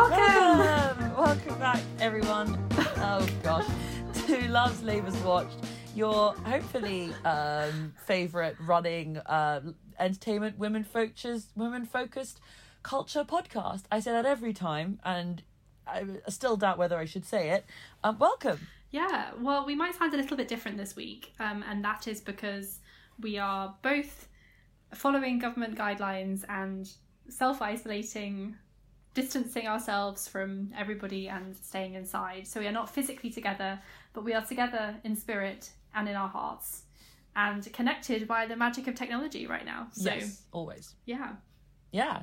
Welcome! Welcome back, everyone. Oh gosh, to Love's Labour's Watched, your hopefully um, favourite running uh, entertainment women focused women focused culture podcast. I say that every time, and I still doubt whether I should say it. Um, welcome. Yeah, well, we might sound a little bit different this week, um, and that is because we are both following government guidelines and self isolating, distancing ourselves from everybody and staying inside. So we are not physically together, but we are together in spirit and in our hearts and connected by the magic of technology right now. So, yes, always. yeah. Yeah,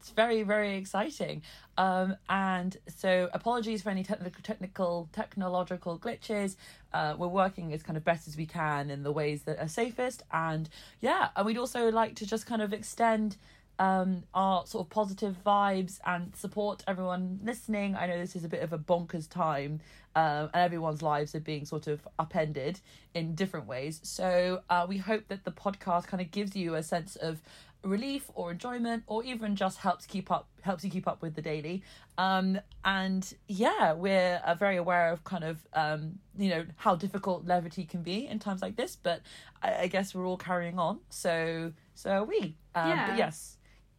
it's very very exciting. Um, and so apologies for any technical technical technological glitches. Uh, we're working as kind of best as we can in the ways that are safest. And yeah, and we'd also like to just kind of extend um our sort of positive vibes and support everyone listening. I know this is a bit of a bonkers time um, and everyone's lives are being sort of upended in different ways. So uh, we hope that the podcast kind of gives you a sense of relief or enjoyment or even just helps keep up helps you keep up with the daily. Um and yeah we're uh, very aware of kind of um you know how difficult levity can be in times like this but i, I guess we're all carrying on. So so are we. Um Yeah. but yes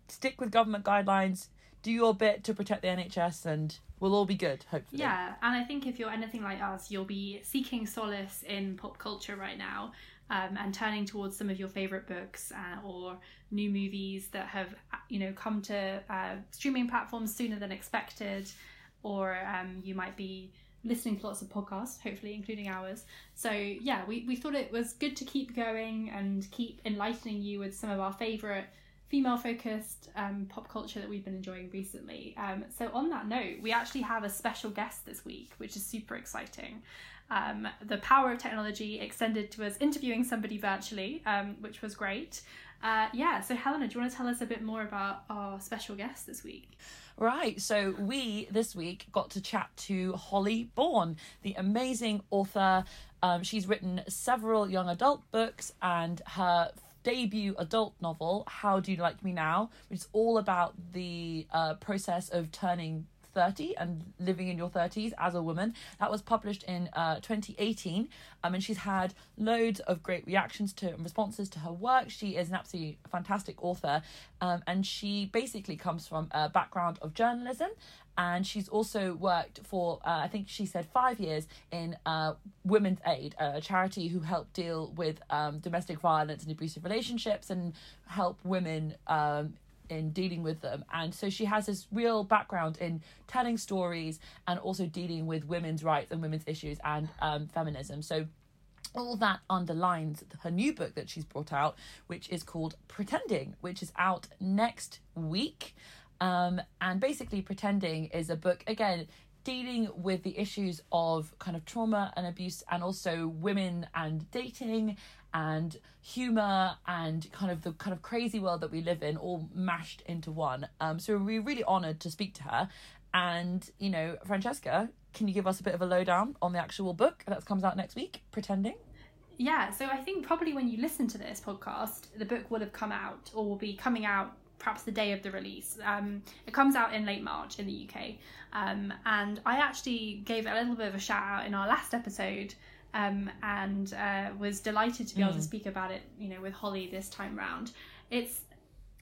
stick with government guidelines do your bit to protect the nhs and we'll all be good hopefully Yeah, and I think if you're anything like us, you'll be seeking solace in pop culture right now um, and turning towards some of your favorite books uh, or new movies that have, you know, come to uh, streaming platforms sooner than expected, or um, you might be listening to lots of podcasts, hopefully including ours. So yeah, we, we thought it was good to keep going and keep enlightening you with some of our favorite female focused um, pop culture that we've been enjoying recently. Um, so, on that note, we actually have a special guest this week, which is super exciting. Um, the power of technology extended to us interviewing somebody virtually, um, which was great. Uh, yeah, so Helena, do you want to tell us a bit more about our special guest this week? Right, so we this week got to chat to Holly Bourne, the amazing author. Um, she's written several young adult books, and her debut adult novel, How Do You Like Me Now, which is all about the uh, process of turning 30 and living in your 30s as a woman. That was published in uh, 2018. Um, and she's had loads of great reactions to and responses to her work. She is an absolutely fantastic author. Um, and she basically comes from a background of journalism. And she's also worked for, uh, I think she said, five years in uh, Women's Aid, a charity who help deal with um, domestic violence and abusive relationships and help women um, in dealing with them. And so she has this real background in telling stories and also dealing with women's rights and women's issues and um, feminism. So all that underlines her new book that she's brought out, which is called Pretending, which is out next week. Um, and basically, Pretending is a book, again, dealing with the issues of kind of trauma and abuse and also women and dating and humor and kind of the kind of crazy world that we live in all mashed into one. Um so we're really honored to speak to her. And you know francesca can you give us a bit of a lowdown on the actual book that comes out next week pretending? Yeah, so I think probably when you listen to this podcast, the book will have come out or will be coming out perhaps the day of the release. Um, it comes out in late March in the UK. Um, and I actually gave it a little bit of a shout out in our last episode um, and uh, was delighted to be able to speak about it, you know, with Holly this time round. It's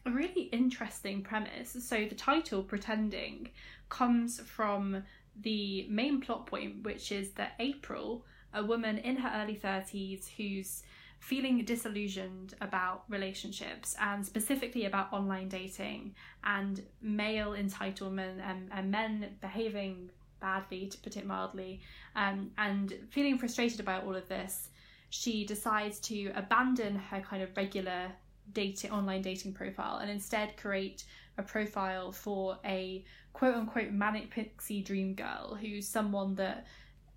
a really interesting premise. So the title, Pretending, comes from the main plot point, which is that April, a woman in her early 30s who's feeling disillusioned about relationships and specifically about online dating and male entitlement and, and men behaving badly, to put it mildly, um, and feeling frustrated about all of this, she decides to abandon her kind of regular dating online dating profile and instead create a profile for a quote unquote manic pixie dream girl who's someone that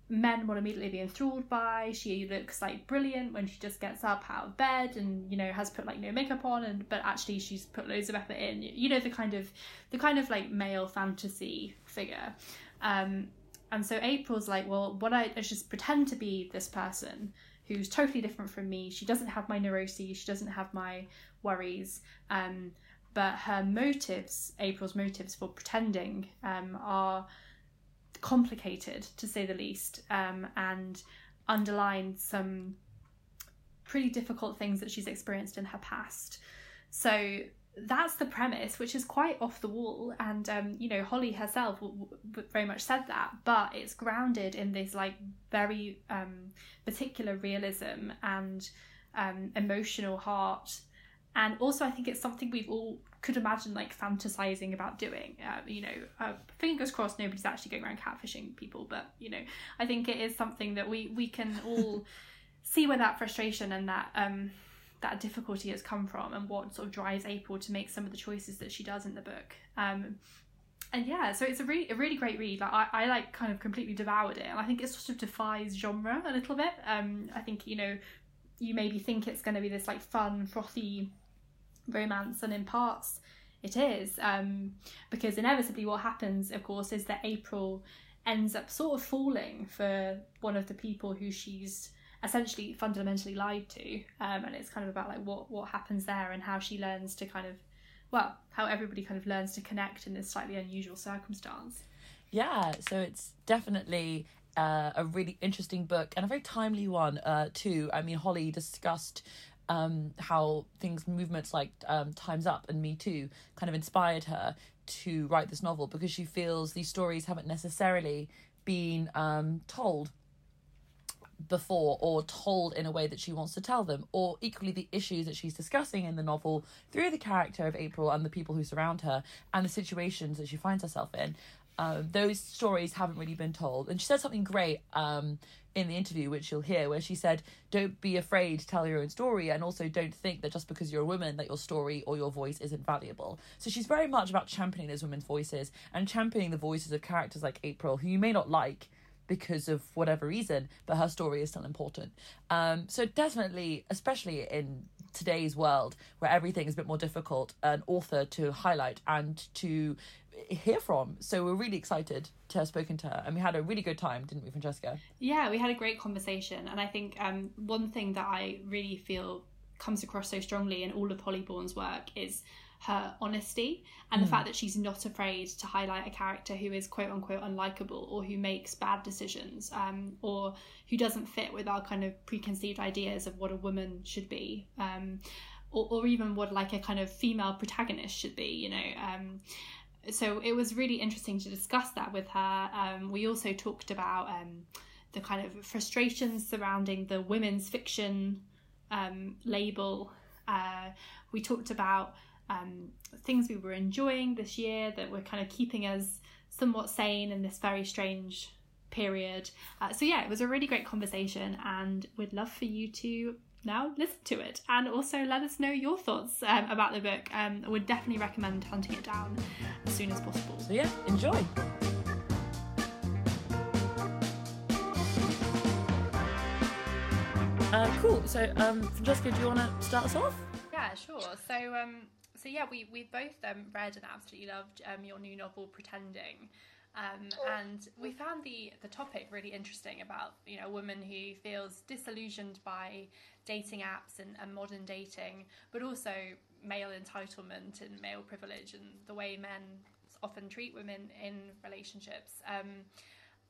men will immediately be enthralled by. She looks like brilliant when she just gets up out of bed and you know has put like no makeup on and but actually she's put loads of effort in. You know the kind of the kind of like male fantasy figure. Um and so April's like, well, what I, I just pretend to be this person who's totally different from me. She doesn't have my neuroses. She doesn't have my worries. Um, but her motives, April's motives for pretending, um, are complicated to say the least, um, and underline some pretty difficult things that she's experienced in her past. So that's the premise, which is quite off the wall, and um, you know Holly herself w- w- very much said that, but it's grounded in this like very um, particular realism and um, emotional heart, and also I think it's something we've all could imagine like fantasizing about doing. Uh, you know, uh, fingers crossed nobody's actually going around catfishing people, but you know, I think it is something that we we can all see where that frustration and that um that difficulty has come from and what sort of drives April to make some of the choices that she does in the book. Um, and yeah, so it's a really a really great read. Like I, I like kind of completely devoured it, and I think it sort of defies genre a little bit. Um, I think you know, you maybe think it's going to be this like fun, frothy romance, and in parts it is. Um, because inevitably, what happens, of course, is that April ends up sort of falling for one of the people who she's essentially fundamentally lied to um, and it's kind of about like what what happens there and how she learns to kind of well how everybody kind of learns to connect in this slightly unusual circumstance yeah so it's definitely uh, a really interesting book and a very timely one uh, too i mean holly discussed um, how things movements like um, times up and me too kind of inspired her to write this novel because she feels these stories haven't necessarily been um, told before or told in a way that she wants to tell them, or equally the issues that she's discussing in the novel through the character of April and the people who surround her and the situations that she finds herself in. Um, those stories haven't really been told. And she said something great um, in the interview, which you'll hear, where she said, Don't be afraid to tell your own story, and also don't think that just because you're a woman, that your story or your voice isn't valuable. So she's very much about championing those women's voices and championing the voices of characters like April, who you may not like because of whatever reason, but her story is still important. Um, so definitely, especially in today's world where everything is a bit more difficult, an author to highlight and to hear from. So we're really excited to have spoken to her, and we had a really good time, didn't we, Francesca? Yeah, we had a great conversation, and I think um, one thing that I really feel comes across so strongly in all of Holly Bourne's work is her honesty and mm. the hmm. fact that she's not afraid to highlight a character who is quote unquote unlikable or who makes bad decisions um, or who doesn't fit with our kind of preconceived ideas of what a woman should be um, or, or even what like a kind of female protagonist should be you know um, so it was really interesting to discuss that with her um, we also talked about um, the kind of frustrations surrounding the women's fiction um, label uh, we talked about um, things we were enjoying this year that were kind of keeping us somewhat sane in this very strange period. Uh, so, yeah, it was a really great conversation, and we'd love for you to now listen to it and also let us know your thoughts um, about the book. Um, I would definitely recommend hunting it down as soon as possible. So, yeah, enjoy. Uh, cool. So, um, Francesca, do you want to start us off? Yeah, sure. So, um, so yeah, we we both um, read and absolutely loved um, your new novel, Pretending. Um, and we found the the topic really interesting about you know a woman who feels disillusioned by dating apps and, and modern dating, but also male entitlement and male privilege and the way men often treat women in relationships. Um,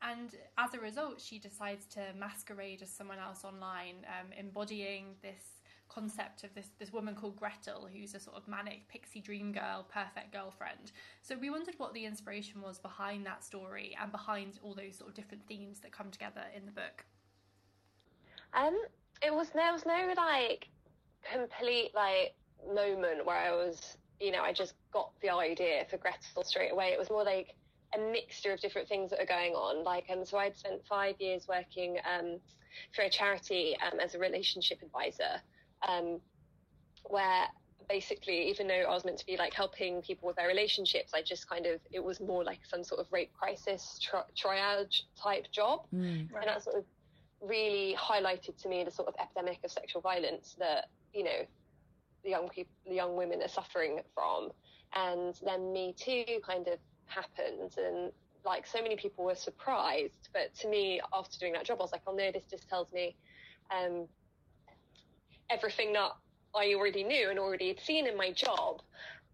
and as a result, she decides to masquerade as someone else online, um, embodying this concept of this this woman called Gretel, who's a sort of manic pixie dream girl, perfect girlfriend. So we wondered what the inspiration was behind that story and behind all those sort of different themes that come together in the book. Um, it was there was no like complete like moment where I was, you know, I just got the idea for Gretel straight away. It was more like a mixture of different things that are going on. Like, um, so I'd spent five years working um, for a charity um, as a relationship advisor um, where basically, even though I was meant to be like helping people with their relationships, I just kind of it was more like some sort of rape crisis tri- triage type job, mm. and that sort of really highlighted to me the sort of epidemic of sexual violence that you know the young people, the young women are suffering from, and then Me Too kind of happened, and like so many people were surprised, but to me, after doing that job, I was like, oh no, this just tells me. Um, everything that I already knew and already had seen in my job.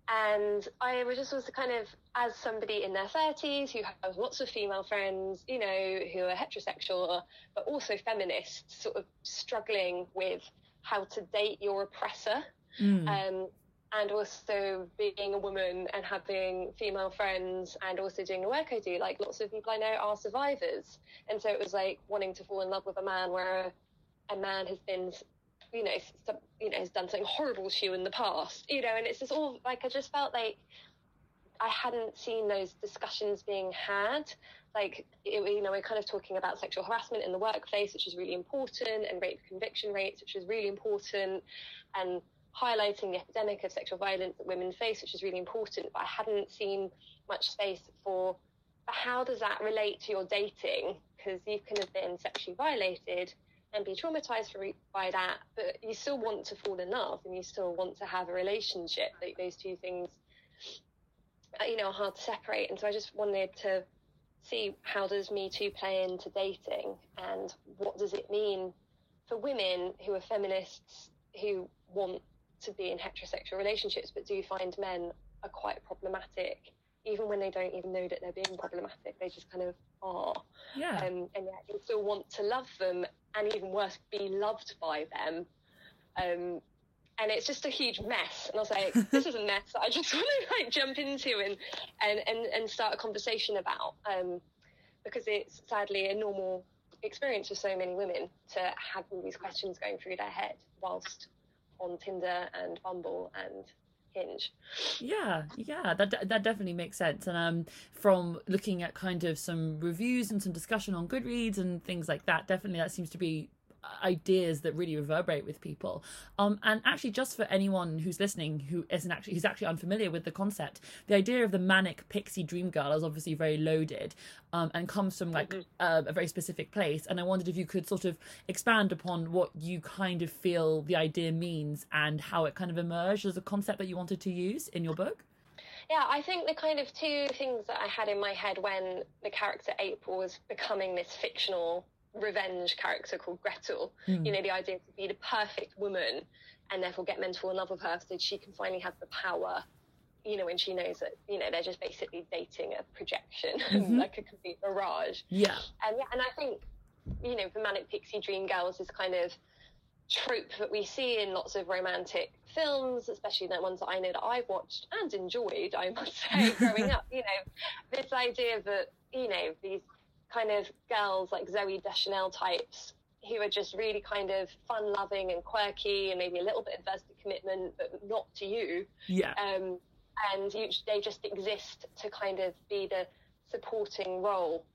and I was just was kind of as somebody in their thirties who has lots of female friends, you know, who are heterosexual but also feminists, sort of struggling with how to date your oppressor. Mm. Um, and also being a woman and having female friends and also doing the work I do, like lots of people I know are survivors. And so it was like wanting to fall in love with a man where a man has been, you know, some, you know, has done something horrible to you in the past, you know, and it's just all like I just felt like I hadn't seen those discussions being had. Like, it, you know, we're kind of talking about sexual harassment in the workplace, which is really important, and rape conviction rates, which is really important, and highlighting the epidemic of sexual violence that women face, which is really important. But I hadn't seen much space for, how does that relate to your dating? Because you can have been sexually violated and be traumatized for, by that, but you still want to fall in love and you still want to have a relationship. Like those two things, uh, you know, are hard to separate. And so I just wanted to see how does Me Too play into dating and what does it mean for women who are feminists who want to be in heterosexual relationships but do find men are quite problematic even when they don't even know that they're being problematic they just kind of are yeah. um, and yet you still want to love them and even worse be loved by them. Um, and it's just a huge mess. And i was like this is a mess that i just want to like jump into and and and, and start a conversation about um, because it's sadly a normal experience for so many women to have all these questions going through their head whilst on Tinder and Bumble and Hinge. Yeah, yeah, that that definitely makes sense. And um, from looking at kind of some reviews and some discussion on Goodreads and things like that, definitely that seems to be ideas that really reverberate with people. Um, and actually, just for anyone who's listening who isn't actually who's actually unfamiliar with the concept, the idea of the manic pixie dream girl is obviously very loaded, um, and comes from like uh, a very specific place. And I wondered if you could sort of expand upon what you kind of feel the idea means and how it kind of emerged as a concept that you wanted to use in your book. Yeah, I think the kind of two things that I had in my head when the character April was becoming this fictional revenge character called Gretel. Mm. You know, the idea to be the perfect woman and therefore get men to fall in love with her so she can finally have the power. You know, when she knows that you know they're just basically dating a projection, Mhm. like a complete mirage. Yeah, And yeah, and I think you know the manic pixie dream girls is kind of trope that we see in lots of romantic films, especially the ones that I know that I've watched and enjoyed. I must say, growing up, you know, this idea that you know these kind of girls like Zooey Deschanel types who are just really kind of fun loving and quirky and maybe a little bit adverse to commitment, but not to you. yeah, Um, and you, they just exist to kind of be the supporting role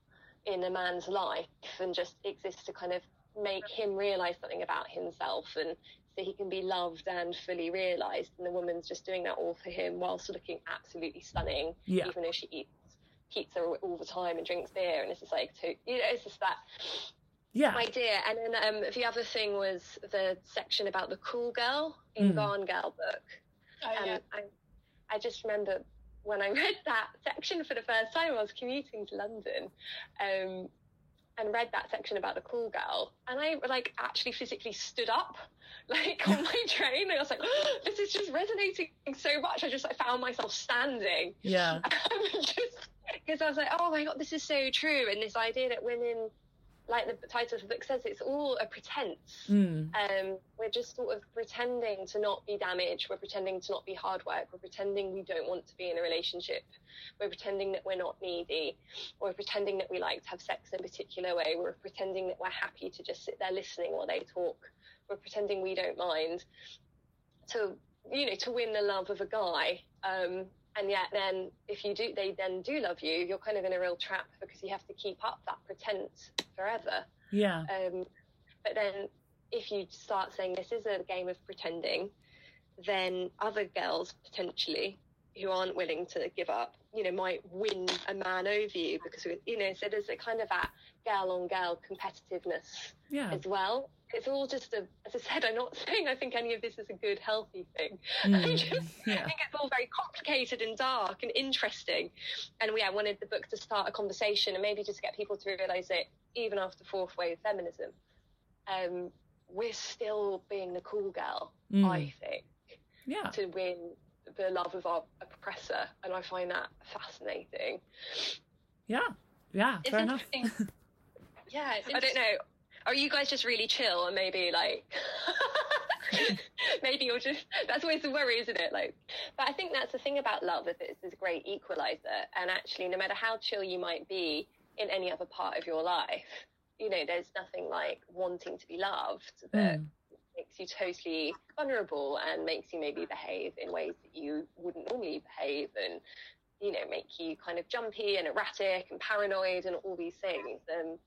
in a man's life and just exist to kind of make him realize something about himself and so he can be loved and fully realized. And the woman's just doing that all for him whilst looking absolutely stunning, yeah, even though she eats pizza all the time and drinks beer. And it's just like, to, you know, it's just that yeah. idea. And then um, the other thing was the section about the cool girl in Mm. Gone Girl book. Oh, Um, yeah. I, I just remember when I read that section for the first time, I was commuting to London, um, and read that section about the cool girl, and I like actually physically stood up, like on my train. And I was like, this is just resonating so much. I just like, found myself standing, yeah. because I was like, oh my god, this is so true. And this idea that women, like the title of the book says, it's all a pretense Mm. um, we're just sort of pretending to not be damaged. We're pretending to not be hard work. We're pretending we don't want to be in a relationship. We're pretending that we're not needy. We're pretending that we like to have sex in a particular way. We're pretending that we're happy to just sit there listening while they talk. We're pretending we don't mind to, you know, to win the love of a guy. Um, and yet then if you do, they then do love you, you're kind of in a real trap because you have to keep up that pretense forever. Yeah. Um, but then if you start saying this is a game of pretending, then other girls potentially who aren't willing to give up, you know, might win a man over you because, you know, so there's a kind of that girl on girl competitiveness Yeah. as well. It's all just a, as I said, I'm not saying I think any of this is a good, healthy thing. I Mm. just I think it's all very complicated and dark and interesting. And yeah, I wanted the book to start a conversation and maybe just get people to realise that even after fourth wave feminism, um, we're still being the cool girl, Mm. I think, Yeah. to win the love of our oppressor, and I find that fascinating. Yeah, yeah, It's fair enough. Yeah, It's I don't know. Are you guys just really chill and maybe like maybe you're just that's always the worry, isn't it? Like but I think that's the thing about love is it's this great equalizer and actually no matter how chill you might be in any other part of your life, you know, there's nothing like wanting to be loved that Mm. makes you totally vulnerable and makes you maybe behave in ways that you wouldn't normally behave and you know make you kind of jumpy and erratic and paranoid and all these things and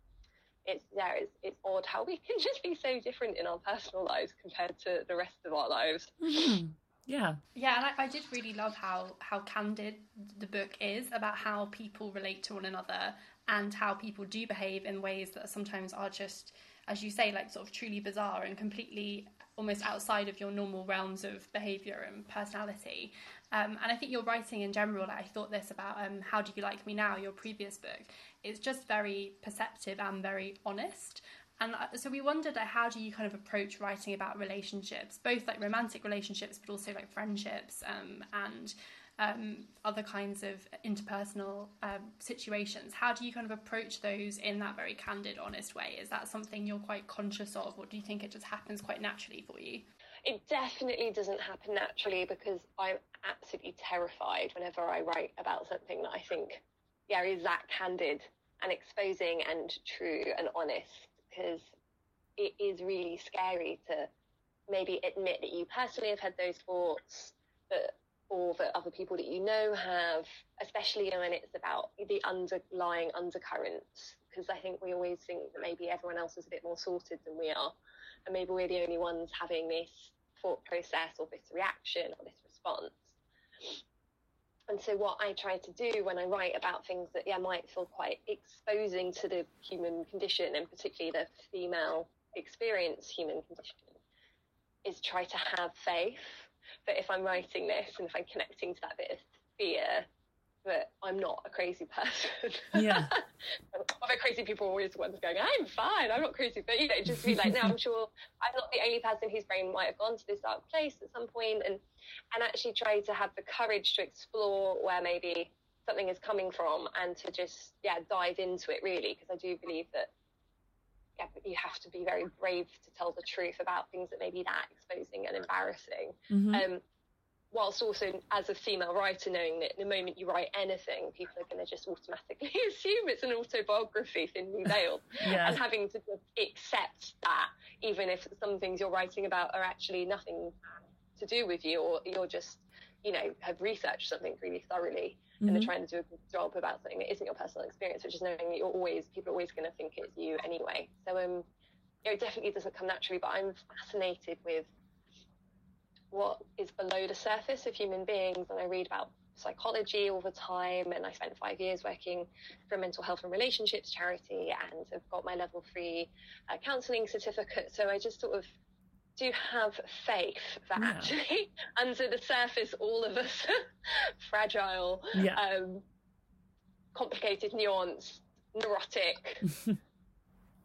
it's yeah it's, it's odd how we can just be so different in our personal lives compared to the rest of our lives Mhm. Yeah, Yeah, and I, I did really love how how candid the book is about how people relate to one another and how people do behave in ways that sometimes are just, as you say, like sort of truly bizarre and completely almost outside of your normal realms of behavior and personality. Um, and I think your writing in general, like I thought this about um, How Do You Like Me Now, your previous book, it's just very perceptive and very honest. And uh, so we wondered, like, how do you kind of approach writing about relationships, both like romantic relationships, but also like friendships um, and um, other kinds of interpersonal um, situations? How do you kind of approach those in that very candid, honest way? Is that something you're quite conscious of, or do you think it just happens quite naturally for you? It definitely doesn't happen naturally because i'm absolutely terrified whenever i write about something that i think yeah is that candid and exposing and true and honest because it is really scary to maybe admit that you personally have had those thoughts but or that other people that you know have especially when it's about the underlying undercurrents. Because i think we always think that maybe everyone else is a bit more sorted than we are and maybe we're the only ones having this thought process or this reaction or this response. And so, what I try to do when I write about things that yeah might feel quite exposing to the human condition, and particularly the female experience human condition, is try to have faith that if I'm writing this and if I'm connecting to that bit of fear, that I'm not a crazy person. Yeah. Although crazy people are always the ones going, I'm fine, I'm not crazy. But, you know, just be like, no, I'm sure I'm not the only person whose brain might have gone to this dark place at some point and, and actually try to have the courage to explore where maybe something is coming from and to just, yeah, dive into it really. Because I do believe that, yeah, but you have to be very brave to tell the truth about things that may be that exposing and embarrassing Mhm. um, whilst also as a female writer knowing that the moment you write anything people are going to just automatically assume it's an autobiography thinly veiled and having to just accept that even if some things you're writing about are actually nothing to do with you or you're just you know have researched something really thoroughly and Mhm. are trying to do a good job about something that isn't your personal experience which is knowing that you're always people are always going to think it's you anyway. So um you know, it definitely doesn't come naturally but i'm fascinated with what is below the surface of human beings and I read about psychology all the time and I spent five years working for a mental health and relationships charity and have got my level three uh, counselling certificate so I just sort of do have faith that Yeah. actually under the surface all of us fragile yeah. um, complicated nuanced neurotic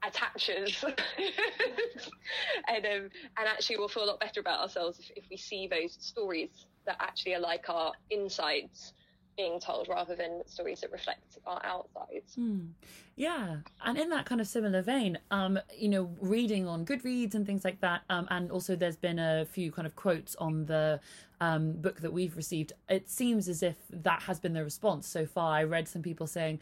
attachers and um, and actually we'll feel a lot better about ourselves if, if we see those stories that actually are like our insides being told rather than stories that reflect our outsides Hmm. Yeah, and in that kind of similar vein, um, you know, reading on Goodreads and things like that, um, and also there's been a few kind of quotes on the um, book that we've received. It seems as if that has been the response so far. I read some people saying,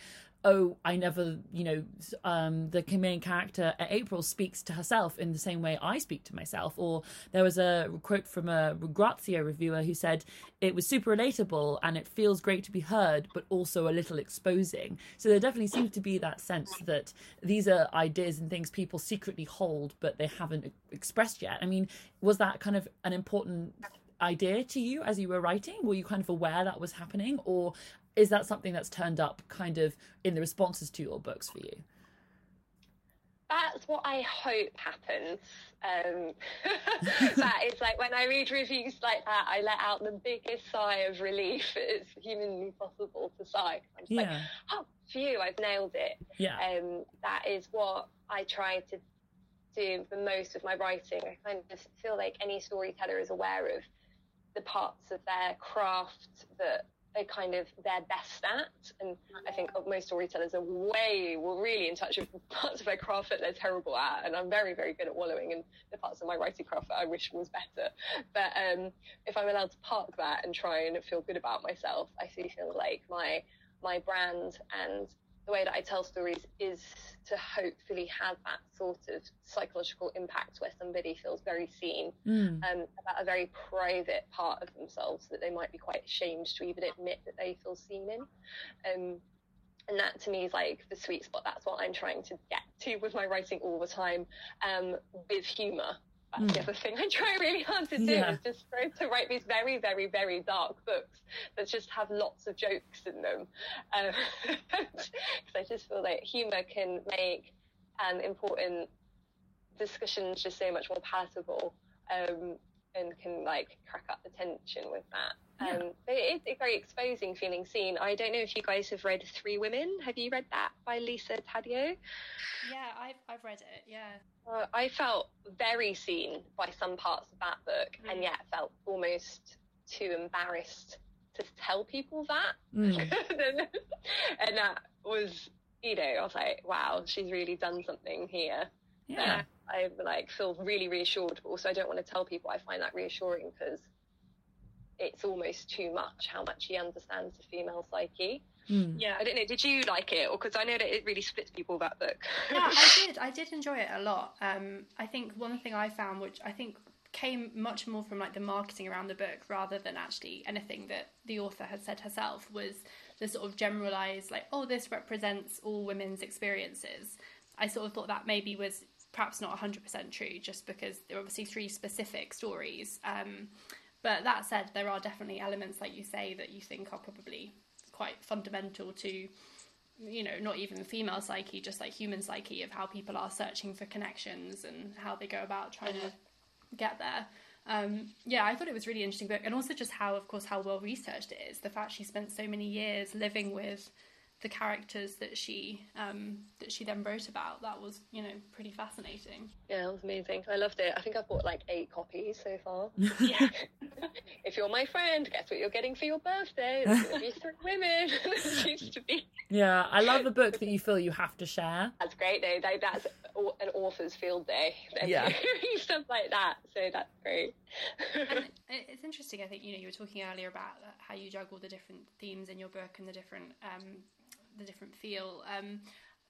"Oh, I never," you know, um, the main character April speaks to herself in the same way I speak to myself. Or there was a quote from a Grazia reviewer who said it was super relatable and it feels great to be heard, but also a little exposing. So there definitely seems to be that sense that these are ideas and things people secretly hold, but they haven't expressed yet. I mean, was that kind of an important idea to you as you were writing? Were you kind of aware that was happening, or is that something that's turned up kind of in the responses to your books for you? that's what I hope happens. Um, that is like when I read reviews like that, I let out the biggest sigh of relief it's humanly possible to sigh. I'm just like, Yeah, oh, phew, I've nailed it. yeah, Um, that is what I try to do the most of my writing. I kind of feel like any storyteller is aware of the parts of their craft that are kind of their best at. And I think most storytellers are way, were really in touch with parts of their craft that they're terrible at. And I'm very, very good at wallowing in the parts of my writing craft that I wish was better. But um, if I'm allowed to park that and try and feel good about myself, I see feel like my my brand and the way that I tell stories is to hopefully have that sort of psychological impact where somebody feels very seen Mm. um, about a very private part of themselves that they might be quite ashamed to even admit that they feel seen in. Um, and that to me is like the sweet spot. That's what I'm trying to get to with my writing all the time, um, with humour. That's the Mm. other thing I try really hard to do Yeah. is just try to write these very, very, very dark books that just have lots of jokes in them. Because I just feel like humour can make um, important discussions just so much more palatable um, and can like crack up the tension with that. Yeah. Um, but it is very exposing feeling seen. I don't know if you guys have read Three Women. Have you read that by Lisa Taddeo? Yeah, I've I've read it. Yeah. Uh, I felt very seen by some parts of that book, and Mm. yet felt almost too embarrassed to tell people that. Mm. and that was, you know, I was like, wow, she's really done something here. Yeah. I like feel really reassured, but also I don't want to tell people I find that reassuring because it's almost too much how much he understands the female psyche. Mm. Yeah. I don't know, did you like it? Or because I know that it really splits people that book. yeah, I did. I did enjoy it a lot. Um, I think one thing I found, which I think came much more from like the marketing around the book rather than actually anything that the author had said herself, was the sort of generalized like, oh, this represents all women's experiences. I sort of thought that maybe was perhaps not 100% true, just because there are obviously three specific stories. Um, but that said, there are definitely elements, like you say, that you think are probably quite fundamental to you know, not even female psyche, just like human psyche of how people are searching for connections and how they go about trying to get there. Um, yeah, I thought it was really interesting book, and also just how, of course, how well researched it is. The fact she spent so many years living with the characters that she um, that she then wrote about. That was, you know, pretty fascinating. Yeah, it was amazing. I loved it. I think I've bought like eight copies so far. Yeah, if you're my friend, guess what you're getting for your birthday? It's going to be three women. it used to be. Yeah. I love the book that you feel you have to share. That's great though. That, that's an author's field day. They're Yeah. stuff like that. So that's great. and it's interesting. I think you know you were talking earlier about how you juggle the different themes in your book and the different um, the different feel. Um,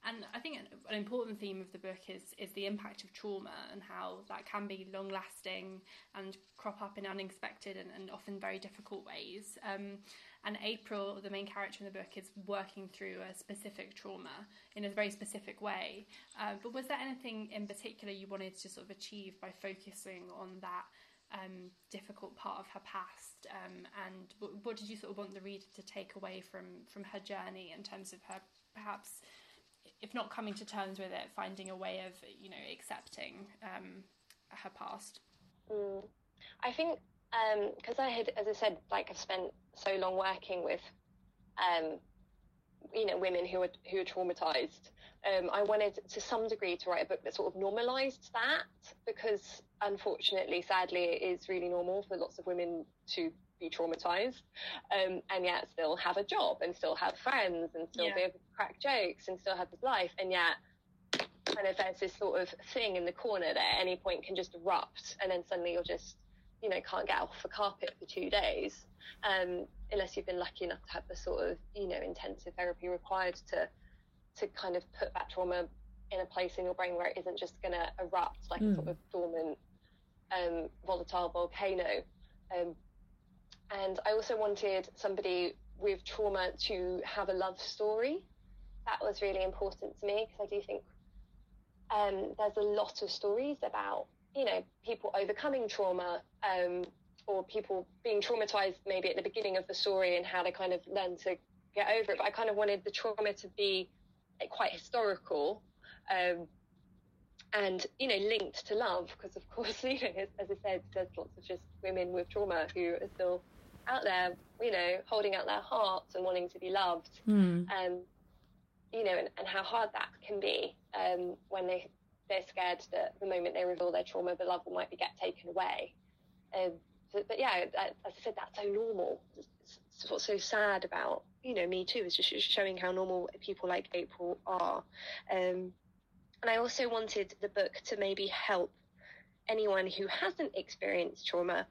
and I think an, an important theme of the book is is the impact of trauma and how that can be long lasting and crop up in unexpected and, and often very difficult ways. Um, and April, the main character in the book, is working through a specific trauma in a very specific way. Uh, but was there anything in particular you wanted to sort of achieve by focusing on that um, difficult part of her past? Um, and what, what did you sort of want the reader to take away from from her journey in terms of her perhaps, if not coming to terms with it, finding a way of you know accepting um, her past? Mm. I think because I had, as I said, like I've spent so long working with, um, you know, women who are who are traumatized. Um, I wanted to some degree to write a book that sort of normalized that because unfortunately, sadly, it is really normal for lots of women to be traumatized um, and yet still have a job and still have friends and still Yeah. be able to crack jokes and still have this life and yet kind of there's this sort of thing in the corner that at any point can just erupt and then suddenly you're just you know can't get off the carpet for two days um, unless you've been lucky enough to have the sort of you know intensive therapy required to to kind of put that trauma in a place in your brain where it isn't just going to erupt like Mm. a sort of dormant um, volatile volcano um, and I also wanted somebody with trauma to have a love story that was really important to me because I do think um, there's a lot of stories about you know people overcoming trauma um, or people being traumatized maybe at the beginning of the story and how they kind of learn to get over it. But I kind of wanted the trauma to be quite historical. Um, and you know linked to love because of course you know as, as I said there's lots of just women with trauma who are still out there you know holding out their hearts and wanting to be loved Hmm. um, you know, and, and how hard that can be um, when they they're scared that the moment they reveal their trauma, the love might be get taken away. Um, so but yeah, as I said, that's so normal. It's what's so sad about you know me too is just showing how normal people like April are. Um, and I also wanted the book to maybe help anyone who hasn't experienced trauma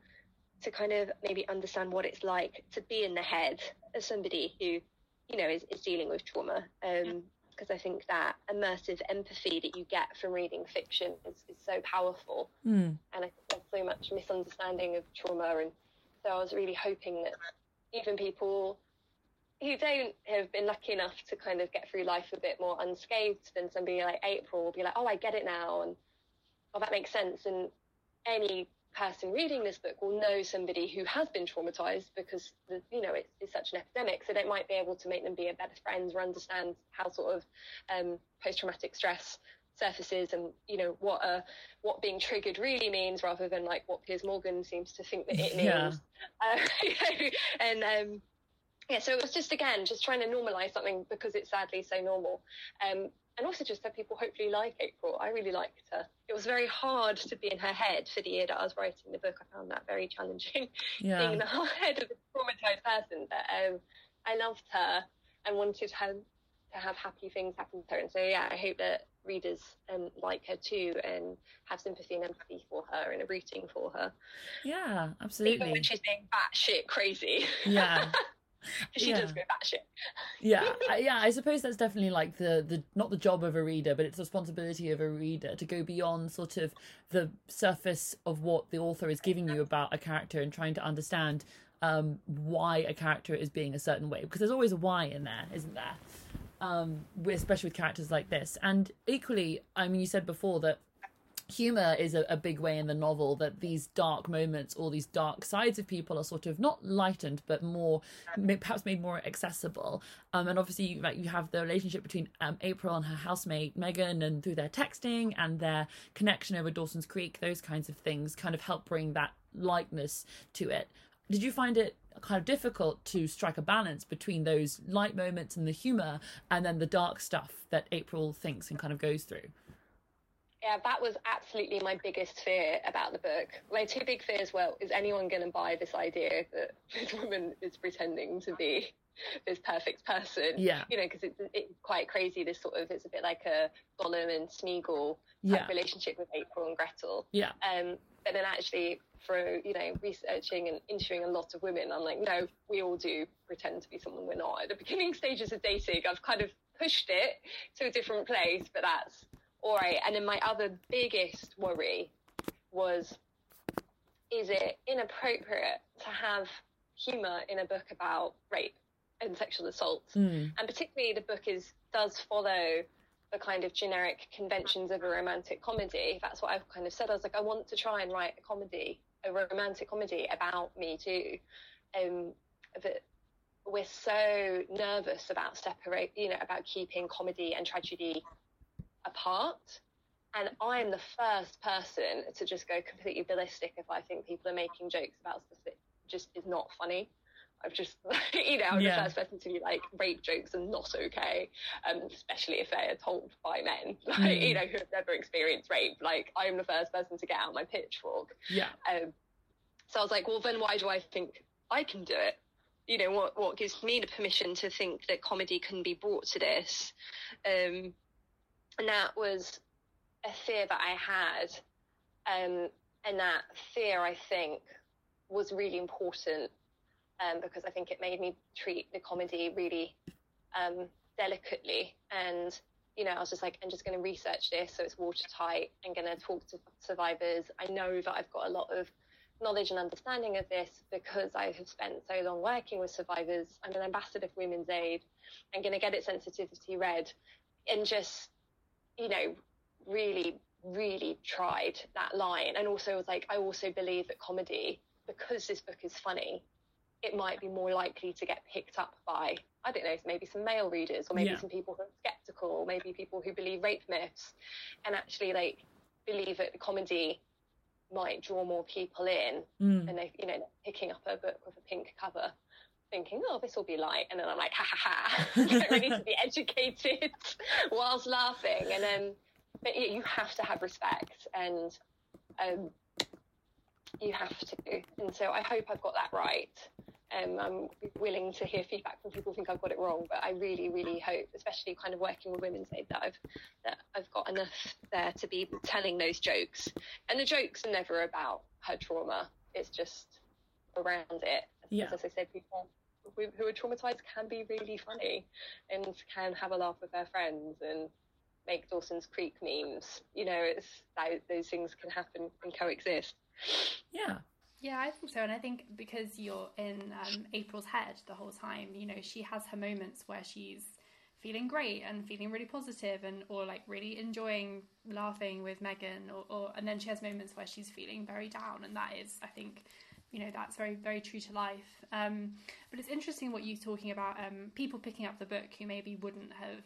to kind of maybe understand what it's like to be in the head of somebody who, you know, is, is dealing with trauma. Um, because I think that immersive empathy that you get from reading fiction is, is so powerful. Mm. And I think there's so much misunderstanding of trauma. And so I was really hoping that even people who don't have been lucky enough to kind of get through life a bit more unscathed than somebody like April will be like, oh, I get it now. And oh, that makes sense. And any person reading this book will know somebody who has been traumatized because the, you know it's, it's, such an epidemic so they might be able to make them be a better friends or understand how sort of um, post-traumatic stress surfaces and you know what uh what being triggered really means rather than like what Piers Morgan seems to think that it means yeah. uh, and um yeah so it was just again just trying to normalize something because it's sadly so normal um and also just that people hopefully like April. I really liked her. It was very hard to be in her head for the year that I was writing the book. I found that very challenging, yeah. being in the head of a traumatized person. But um, I loved her and wanted her to have happy things happen to her. And so, yeah, I hope that readers um, like her too and have sympathy and empathy for her and are rooting for her. Yeah, absolutely. Even when she's being batshit crazy. Yeah. she yeah. does go batshit. yeah, I, yeah. I suppose that's definitely like the the not the job of a reader, but it's the responsibility of a reader to go beyond sort of the surface of what the author is giving you about a character and trying to understand um, why a character is being a certain way because there's always a why in there, isn't there? Um, especially with characters like this, and equally, I mean, you said before that humor is a, a, big way in the novel that these dark moments or these dark sides of people are sort of not lightened but more perhaps made more accessible. Um, and obviously like you have the relationship between um, april and her housemate megan and through their texting and their connection over dawson's creek those kinds of things kind of help bring that lightness to it. Did you find it kind of difficult to strike a balance between those light moments and the humor and then the dark stuff that april thinks and kind of goes through yeah, that was absolutely my biggest fear about the book. My two big fears were: is anyone going to buy this idea that this woman is pretending to be this perfect person? Yeah, you know, because it's, it's quite crazy. This sort of it's a bit like a Gollum and Smeagol yeah. relationship with April and Gretel. Yeah. Um, but then actually, through you know researching and interviewing a lot of women, I'm like, no, we all do pretend to be someone we're not. At the beginning stages of dating, I've kind of pushed it to a different place, but that's all right. And then my other biggest worry was is it inappropriate to have humour in a book about rape and sexual assault? Mm. And particularly the book is does follow the kind of generic conventions of a romantic comedy. That's what I've kind of said. I was like, I want to try and write a comedy, a romantic comedy about me too. Um, but we're so nervous about separate, you know, about keeping comedy and tragedy apart. And I'm the first person to just go completely ballistic if I think people are making jokes about stuff that just is not funny. I've just, you know, I'm yeah. the first person to be like, rape jokes are not okay, um, especially if they are told by men, like, mm. you know, who have never experienced rape. Like, I'm the first person to get out my pitchfork. Yeah. Um, so I was like, well, then why do I think I can do it? You know, what what gives me the permission to think that comedy can be brought to this? Um, and that was a fear that I had. Um, and that fear, I think, was really important um, because I think it made me treat the comedy really um, delicately. And, you know, I was just like, I'm just going to research this so it's watertight. I'm going to talk to survivors. I know that I've got a lot of knowledge and understanding of this because I have spent so long working with survivors. I'm an ambassador for Women's Aid. I'm going to get its sensitivity read and just you know, really, really tried that line. And also was like, I also believe that comedy, because this book is funny, it might be more likely to get picked up by, I don't know, maybe some male readers, or maybe yeah. some people who are skeptical, or maybe people who believe rape myths, and actually like believe that comedy might draw more people in, mm. and they, you know, picking up a book with a pink cover thinking, oh, this will be light. And then I'm like, ha ha ha, get ready to be educated whilst laughing. And then, but you have to have respect. And um, you have to. And so I hope I've got that right. Um, I'm willing to hear feedback from people who think I've got it wrong, but I really, really hope, especially kind of working with Women's Aid, that I've that I've got enough there to be telling those jokes. And the jokes are never about her trauma; it's just around it. Yeah. As I said, people who are traumatized can be really funny and can have a laugh with their friends and make Dawson's Creek memes. You know, it's that, those things can happen and coexist. Yeah. Yeah, I think so. And I think because you're in um, April's head the whole time, you know, she has her moments where she's feeling great and feeling really positive and or like really enjoying laughing with Megan or, or and then she has moments where she's feeling very down and that is I think you know that's very very true to life um, but it's interesting what you're talking about um, people picking up the book who maybe wouldn't have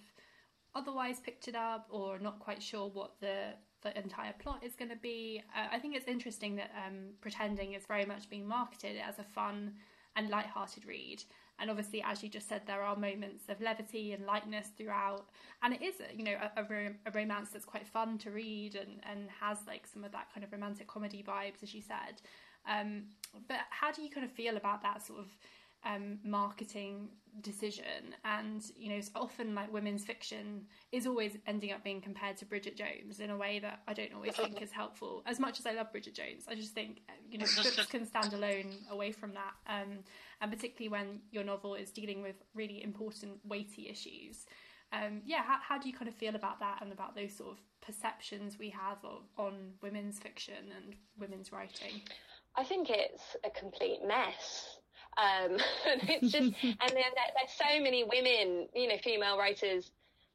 otherwise picked it up or not quite sure what the the entire plot is going to be. Uh, I think it's interesting that um, Pretending is very much being marketed as a fun and light-hearted read. And obviously, as you just said, there are moments of levity and lightness throughout, and it is, you know, a, a, a romance that's quite fun to read and, and has like some of that kind of romantic comedy vibes, as you said. Um, but how do you kind of feel about that sort of um, marketing decision. And you know it's often like women's fiction is always ending up being compared to bridget jones in a way that i don't always think is helpful. As much as i love bridget jones i just think you know books can stand alone away from that. Um, and particularly when your novel is dealing with really important weighty issues. Um, yeah how, how do you kind of feel about that and about those sort of perceptions we have of, on women's fiction and women's writing? I think it's a complete mess um, and it's just, and then there's so many women, you know, female writers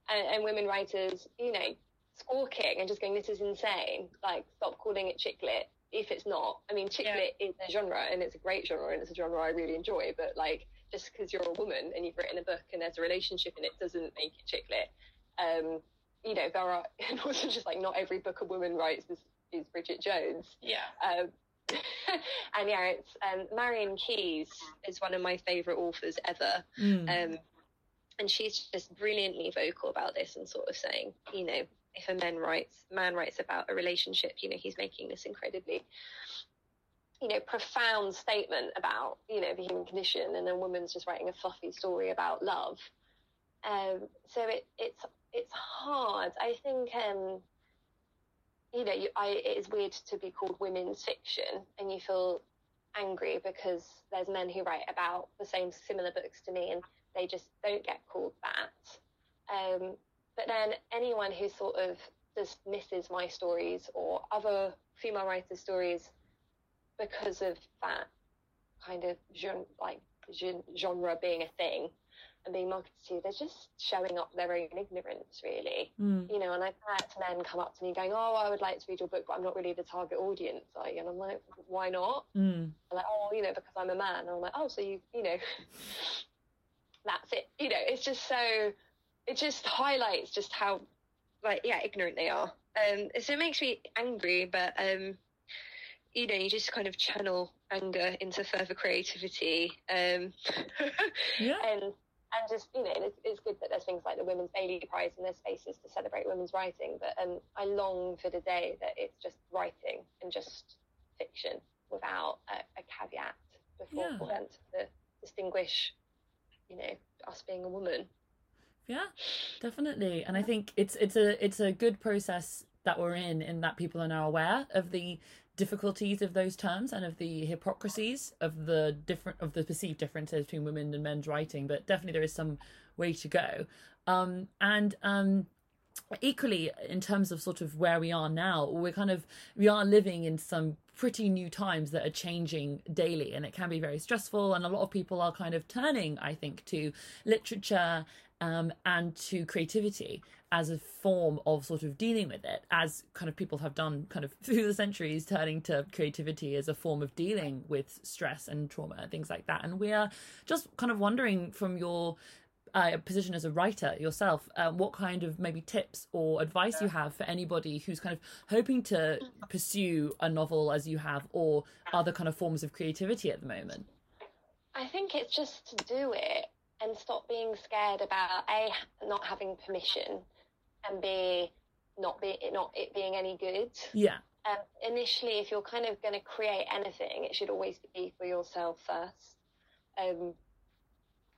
and, and, women writers, you know, squawking and just going, this is insane. Like, stop calling it chick lit if it's not. I mean, chick lit yeah. is a genre and it's a great genre and it's a genre I really enjoy, but like, just because you're a woman and you've written a book and there's a relationship in it doesn't make it chick lit. Um, you know, there are, and also just like not every book a woman writes is, is Bridget Jones. Yeah. Um, and yeah, it's um, Marian Keyes is one of my favourite authors ever. Mm. Um, and she's just brilliantly vocal about this and sort of saying, you know, if a man writes man writes about a relationship, you know, he's making this incredibly, you know, profound statement about, you know, the human condition, and a woman's just writing a fluffy story about love. Um, so it, it's it's hard. I think um, you know, you, I, it is weird to be called women's fiction, and you feel angry because there's men who write about the same similar books to me, and they just don't get called that. Um, but then anyone who sort of dismisses my stories or other female writers' stories because of that kind of genre, like genre being a thing, and being marketed to, they're just showing up their own ignorance, really. Mm. You know, and I've had men come up to me going, "Oh, I would like to read your book, but I'm not really the target audience." Like, and I'm like, "Why not?" Mm. like, "Oh, you know, because I'm a man." And I'm like, "Oh, so you, you know, that's it." You know, it's just so, it just highlights just how, like, yeah, ignorant they are. Um, so it makes me angry, but um, you know, you just kind of channel anger into further creativity. Um, yeah. And and just you know it's, it's, good that there's things like the women's bailey prize and there's spaces to celebrate women's writing but um, i long for the day that it's just writing and just fiction without a, a caveat before yeah. to distinguish you know us being a woman yeah definitely and i think it's it's a it's a good process that we're in in that people are now aware of the difficulties of those terms and of the hypocrisies of the different of the perceived differences between women and men's writing but definitely there is some way to go. Um, and um, equally in terms of sort of where we are now we're kind of we are living in some pretty new times that are changing daily and it can be very stressful and a lot of people are kind of turning i think to literature um, and to creativity as a form of sort of dealing with it, as kind of people have done kind of through the centuries, turning to creativity as a form of dealing with stress and trauma and things like that. And we are just kind of wondering from your uh, position as a writer yourself, uh, what kind of maybe tips or advice you have for anybody who's kind of hoping to pursue a novel as you have or other kind of forms of creativity at the moment? I think it's just to do it and stop being scared about a not having permission and b not be not it being any good. Yeah. Um, initially, if you're kind of going to create anything, it should always be for yourself first. Um,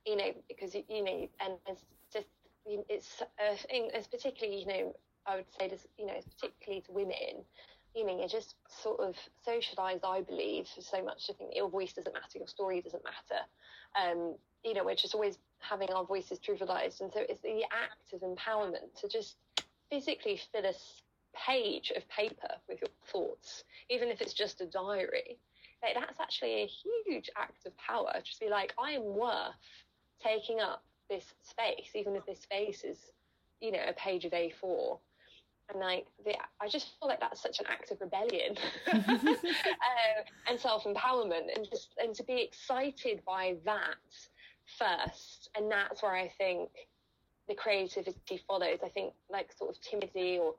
you know, because you know, and it's just it's a thing. It's particularly, you know, I would say this, you know, it's particularly to women. You know, you're just sort of socialised, I believe, so much to think your voice doesn't matter, your story doesn't matter. Um, you know, we're just always having our voices trivialised, and so it's the act of empowerment to just physically fill a page of paper with your thoughts, even if it's just a diary. Like, that's actually a huge act of power. Just be like, I am worth taking up this space, even if this space is, you know, a page of A4. And like, the, I just feel like that's such an act of rebellion uh, and self empowerment, and just and to be excited by that first, and that's where I think the creativity follows. I think like sort of timidity or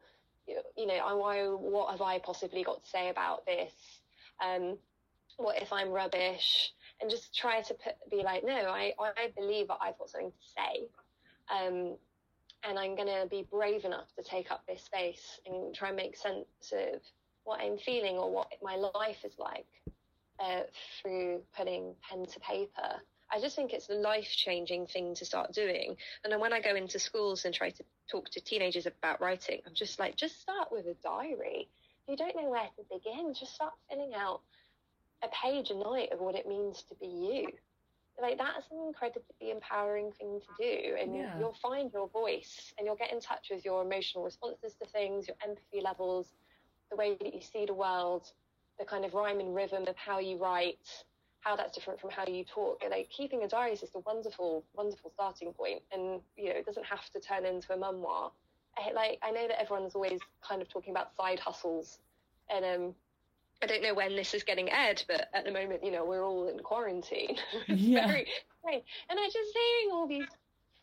you know, I, what have I possibly got to say about this? Um, what if I'm rubbish? And just try to put, be like, no, I, I believe that I've got something to say. Um, and I'm going to be brave enough to take up this space and try and make sense of what I'm feeling or what my life is like uh, through putting pen to paper. I just think it's a life changing thing to start doing. And then when I go into schools and try to talk to teenagers about writing, I'm just like, just start with a diary. You don't know where to begin, just start filling out a page a night of what it means to be you. Like that's an incredibly empowering thing to do, and yeah. you'll find your voice, and you'll get in touch with your emotional responses to things, your empathy levels, the way that you see the world, the kind of rhyme and rhythm of how you write, how that's different from how you talk. Like keeping a diary is just a wonderful, wonderful starting. And you know, it doesn't have to turn into a memoir. I, like I know that everyone's always kind of talking about side hustles, and um, I don't know when this is getting aired, but at the moment, you know, we're all in quarantine. yeah. Very. And I'm just seeing all these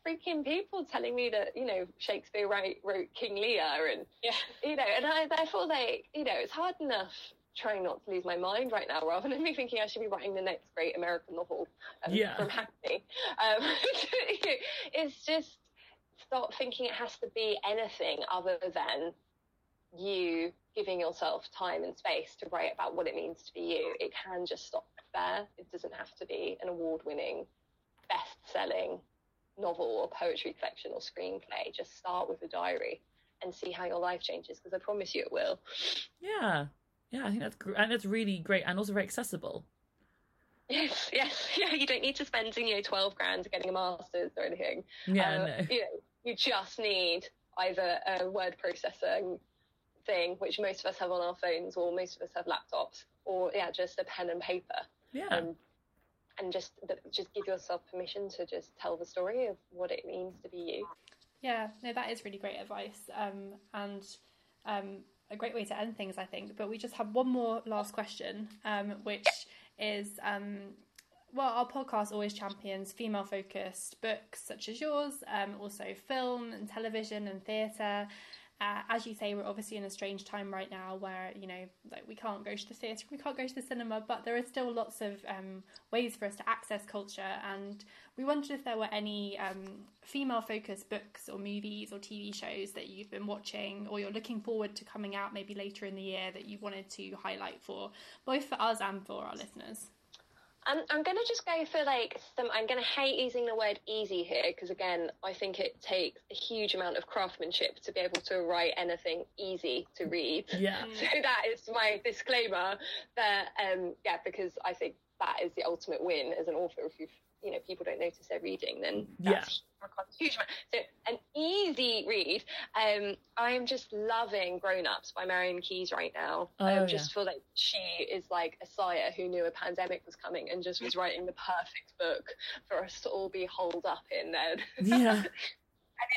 freaking people telling me that you know Shakespeare wrote, wrote King Lear, and yeah. you know, and I, I feel like you know it's hard enough trying not to lose my mind right now rather than me thinking I should be writing the next great American novel um, yeah. from Hackney. Um, it's just stop thinking it has to be anything other than you giving yourself time and space to write about what it means to be you. It can just stop there. It doesn't have to be an award winning, best selling novel or poetry collection or screenplay. Just start with a diary and see how your life changes because I promise you it will. Yeah. Yeah, I think that's gr- and that's really great and also very accessible. Yes, yes, yeah. You don't need to spend you know twelve grand getting a master's or anything. Yeah, uh, no. you know, you just need either a word processing thing, which most of us have on our phones, or most of us have laptops, or yeah, just a pen and paper. Yeah. Um, and just just give yourself permission to just tell the story of what it means to be you. Yeah, no, that is really great advice. Um, and um, a great way to end things, I think. But we just have one more last question, um, which is um, well, our podcast always champions female focused books such as yours, um, also film and television and theatre. Uh, as you say, we're obviously in a strange time right now where, you know, like we can't go to the theatre, we can't go to the cinema, but there are still lots of um, ways for us to access culture. And we wondered if there were any um, female focused books or movies or TV shows that you've been watching or you're looking forward to coming out maybe later in the year that you wanted to highlight for both for us and for our listeners. I'm, I'm going to just go for like some. I'm going to hate using the word easy here because again, I think it takes a huge amount of craftsmanship to be able to write anything easy to read. Yeah. So that is my disclaimer. But um, yeah, because I think that is the ultimate win as an author if you've you know people don't notice they're reading, then that's yeah. a huge amount. So an easy read. Um, I'm just loving Grown Ups by Marian Keyes right now. Oh, um, just feel like she is like a sire who knew a pandemic was coming and just was writing the perfect book for us to all be holed up in. Then yeah, and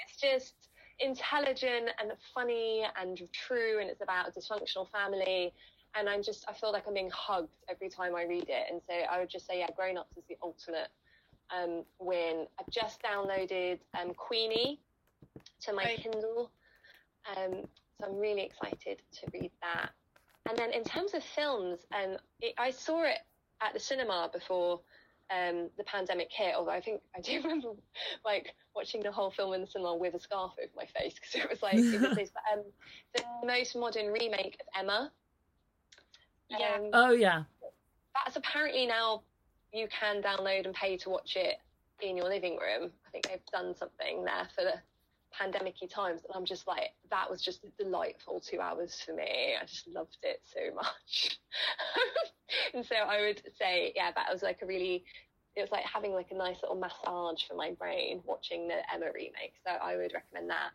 it's just intelligent and funny and true, and it's about a dysfunctional family and I'm just I feel like I'm being hugged every time I read it. And so I would just say, yeah, Grown Ups is the ultimate um, when I've just downloaded um, Queenie to my right. Kindle. Um, so I'm really excited to read that. And then in terms of films, um, it, I saw it at the cinema before um, the pandemic hit. Although I think I do remember like watching the whole film in the cinema with a scarf over my face because it was like it was this, um, the most modern remake of Emma Yeah. Um, Oh yeah. that's apparently now you can download and pay to watch it in your living room. I think they've done something there for the pandemic-y times, and I'm just like, that was just a delightful two hours for me. I just loved it so much. and so I would say, yeah, that was like a really, it was like having like a nice little massage for my brain watching the Emma remake. So I would recommend that.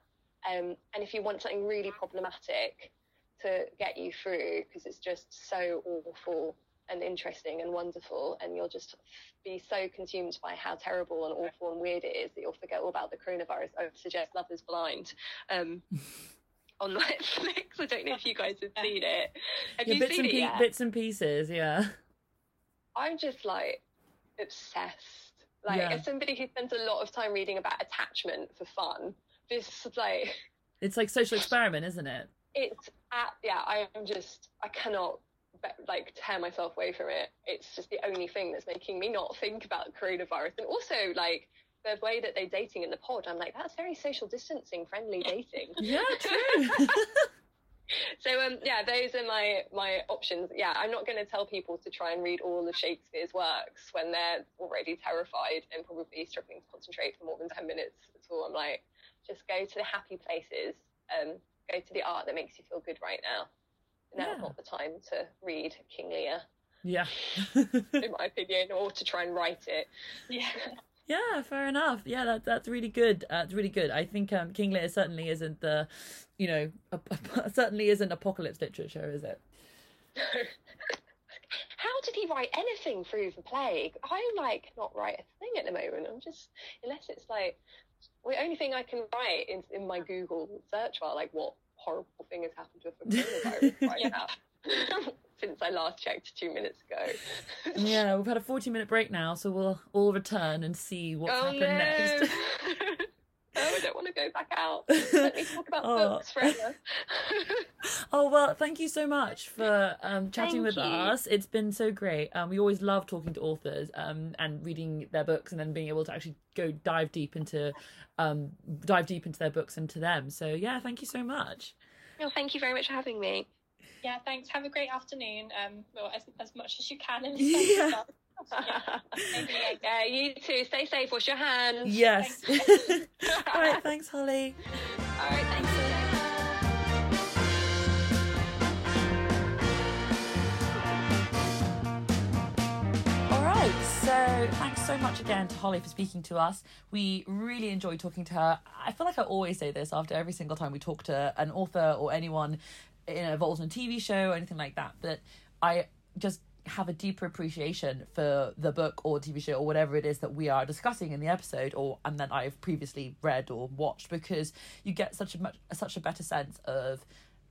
Um, and if you want something really problematic to get you through, because it's just so awful and interesting and wonderful, and you'll just be so consumed by how terrible and awful and weird it is that you'll forget all about the coronavirus. I would suggest Love is Blind um, on Netflix. I don't know if you guys have seen it. Have yeah you bits seen and it pe- yet? bits and pieces. Yeah. I'm just like obsessed. Like, Yeah. as somebody who spends a lot of time reading about attachment for fun, this like It's like social experiment, isn't it? it's at yeah i'm just i cannot like tear myself away from it. It's just the only thing that's making me not think about coronavirus. And also like the way that they're dating in the pod i'm like that's very social distancing friendly dating. Yeah, true. so um yeah those are my my options. Yeah i'm not going to tell people to try and read all of shakespeare's works when they're already terrified and probably struggling to concentrate for more than 10 minutes at all. I'm like just go to the happy places um go to the art that makes you feel good right now now's Yeah. not the time to read king lear yeah. in my opinion or to try and write it Yeah. Yeah, fair enough. Yeah, that that's really good. Uh, it's really good. I think um, King Lear certainly isn't the, you know, certainly isn't apocalypse literature, is it? how did he write anything through the plague i like not write a thing at the moment i'm just unless it's like the only thing i can write is in my google search bar like what horrible thing has happened to a coronavirus right now. Since i last checked two minutes ago. Yeah, we've had a forty-minute break now, so we'll all return and see what's oh happened no. next. oh i don't want to go back out let me talk about Oh. books forever Oh well, thank you so much for um, chatting Thank with you. us. It's been so great. Um, we always love talking to authors um, and reading their books, and then being able to actually go dive deep into um, dive deep into their books and to them. So yeah, thank you so much. well thank you very much for having me Yeah, thanks. Have a great afternoon. Um, well, as, as much as you can. In Yeah. yeah. Maybe, yeah. yeah you too stay safe wash your hands Yes. Thanks. All right. Thanks, Holly. all right thanks so much All right, so thanks so much again to Holly for speaking to us. We really enjoyed talking to her. I feel like I always say this after every single time we talk to an author or anyone you know, involved in a TV show or anything like that, but I just have a deeper appreciation for the book or TV show or whatever it is that we are discussing in the episode or and that I've previously read or watched because you get such a much such a better sense of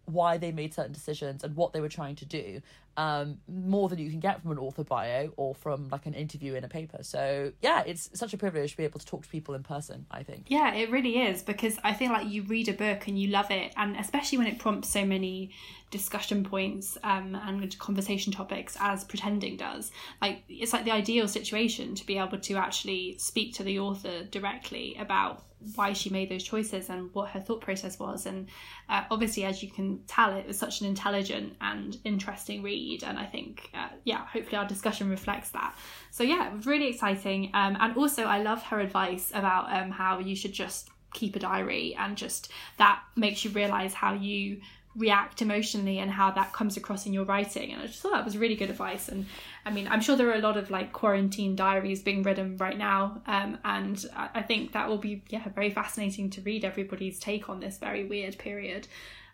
why they made certain decisions and what they were trying to do um more than you can get from an author bio or from like an interview in a paper so yeah it's such a privilege to be able to talk to people in person i think Yeah, it really is because I feel like you read a book and you love it, and especially when it prompts so many discussion points um, and conversation topics as pretending does. Like it's like the ideal situation to be able to actually speak to the author directly about why she made those choices and what her thought process was. And uh, obviously, as you can tell, it was such an intelligent and interesting read. And I think, uh, yeah, hopefully our discussion reflects that. So yeah, really exciting. Um, and also, I love her advice about um, how you should just keep a diary and just that makes you realize how you react emotionally and how that comes across in your writing and i just thought that was really good advice and i mean i'm sure there are a lot of like quarantine diaries being written right now um, and I think that will be yeah very fascinating to read everybody's take on this very weird period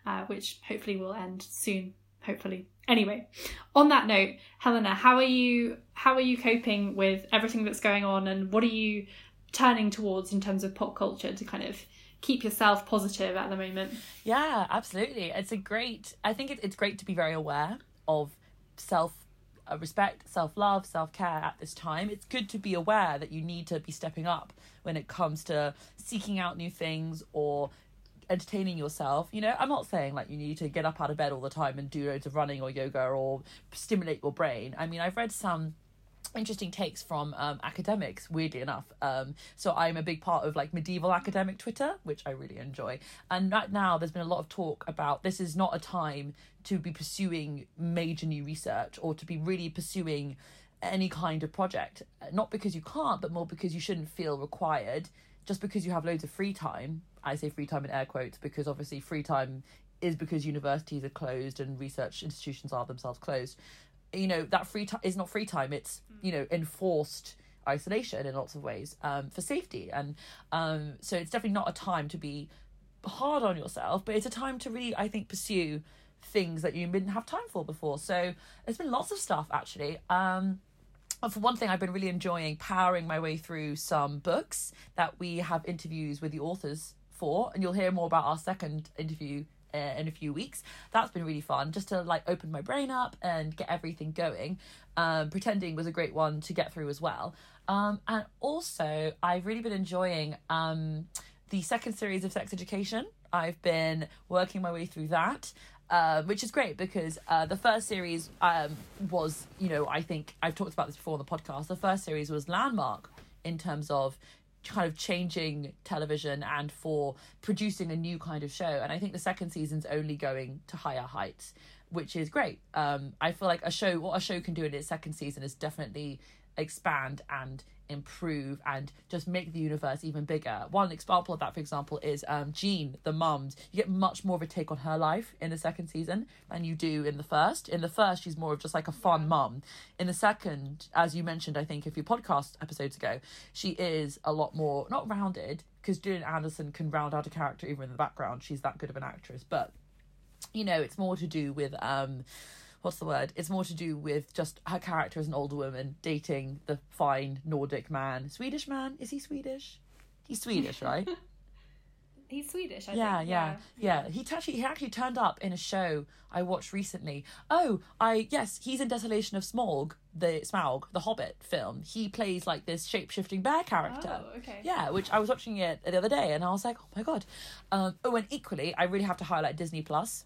uh, which hopefully will end soon hopefully anyway on that note helena how are you how are you coping with everything that's going on and what are you turning towards in terms of pop culture to kind of keep yourself positive at the moment? Yeah absolutely. It's a great i think it, it's great to be very aware of self uh, respect self-love self-care at this time. It's good to be aware that you need to be stepping up when it comes to seeking out new things or entertaining yourself. You know i'm not saying like you need to get up out of bed all the time and do loads of running or yoga or stimulate your brain. I mean i've read some interesting takes from um, academics weirdly enough. Um, so i'm a big part of like medieval academic twitter which i really enjoy. And right now there's been a lot of talk about this is not a time to be pursuing major new research or to be really pursuing any kind of project. Not because you can't but more because you shouldn't feel required. Just because you have loads of free time i say free time in air quotes because obviously free time is because universities are closed and research institutions are themselves closed. You know that free time is not free time it's you know enforced isolation in lots of ways um, for safety. And um, so it's definitely not a time to be hard on yourself but it's a time to really i think pursue things that you didn't have time for before. So there's been lots of stuff actually. Um, for one thing, I've been really enjoying powering my way through some books that we have interviews with the authors for, and you'll hear more about our second interview uh, in a few weeks. That's been really fun, just to like open my brain up and get everything going. Um, pretending was a great one to get through as well. Um, and also, I've really been enjoying um, the second series of Sex Education. I've been working my way through that. Uh, which is great because uh, the first series um, was, you know, I think I've talked about this before on the podcast. The first series was landmark in terms of kind of changing television and for producing a new kind of show. And I think the second season's only going to higher heights, which is great. Um, I feel like a show, what a show can do in its second season is definitely expand and improve and just make the universe even bigger. One example of that, for example, is um, Jean, the mums. You get much more of a take on her life in the second season than you do in the first. In the first, she's more of just like a fun mum. In the second, as you mentioned, I think a few podcast episodes ago, she is a lot more not rounded because Gillian Anderson can round out a character even in the background. She's that good of an actress, but you know, it's more to do with um what's the word? It's more to do with just her character as an older woman dating the fine Nordic man. Swedish man? Is he Swedish? He's Swedish, right? He's Swedish, I yeah, think. yeah, yeah, He t- actually he actually turned up in a show I watched recently. Oh, I yes, he's in Desolation of Smaug, the Smaug, the Hobbit film. He plays like this shape shifting bear character. Oh, okay. Yeah, which I was watching it the other day, and I was like, oh my god. Um, oh, and equally, I really have to highlight Disney Plus.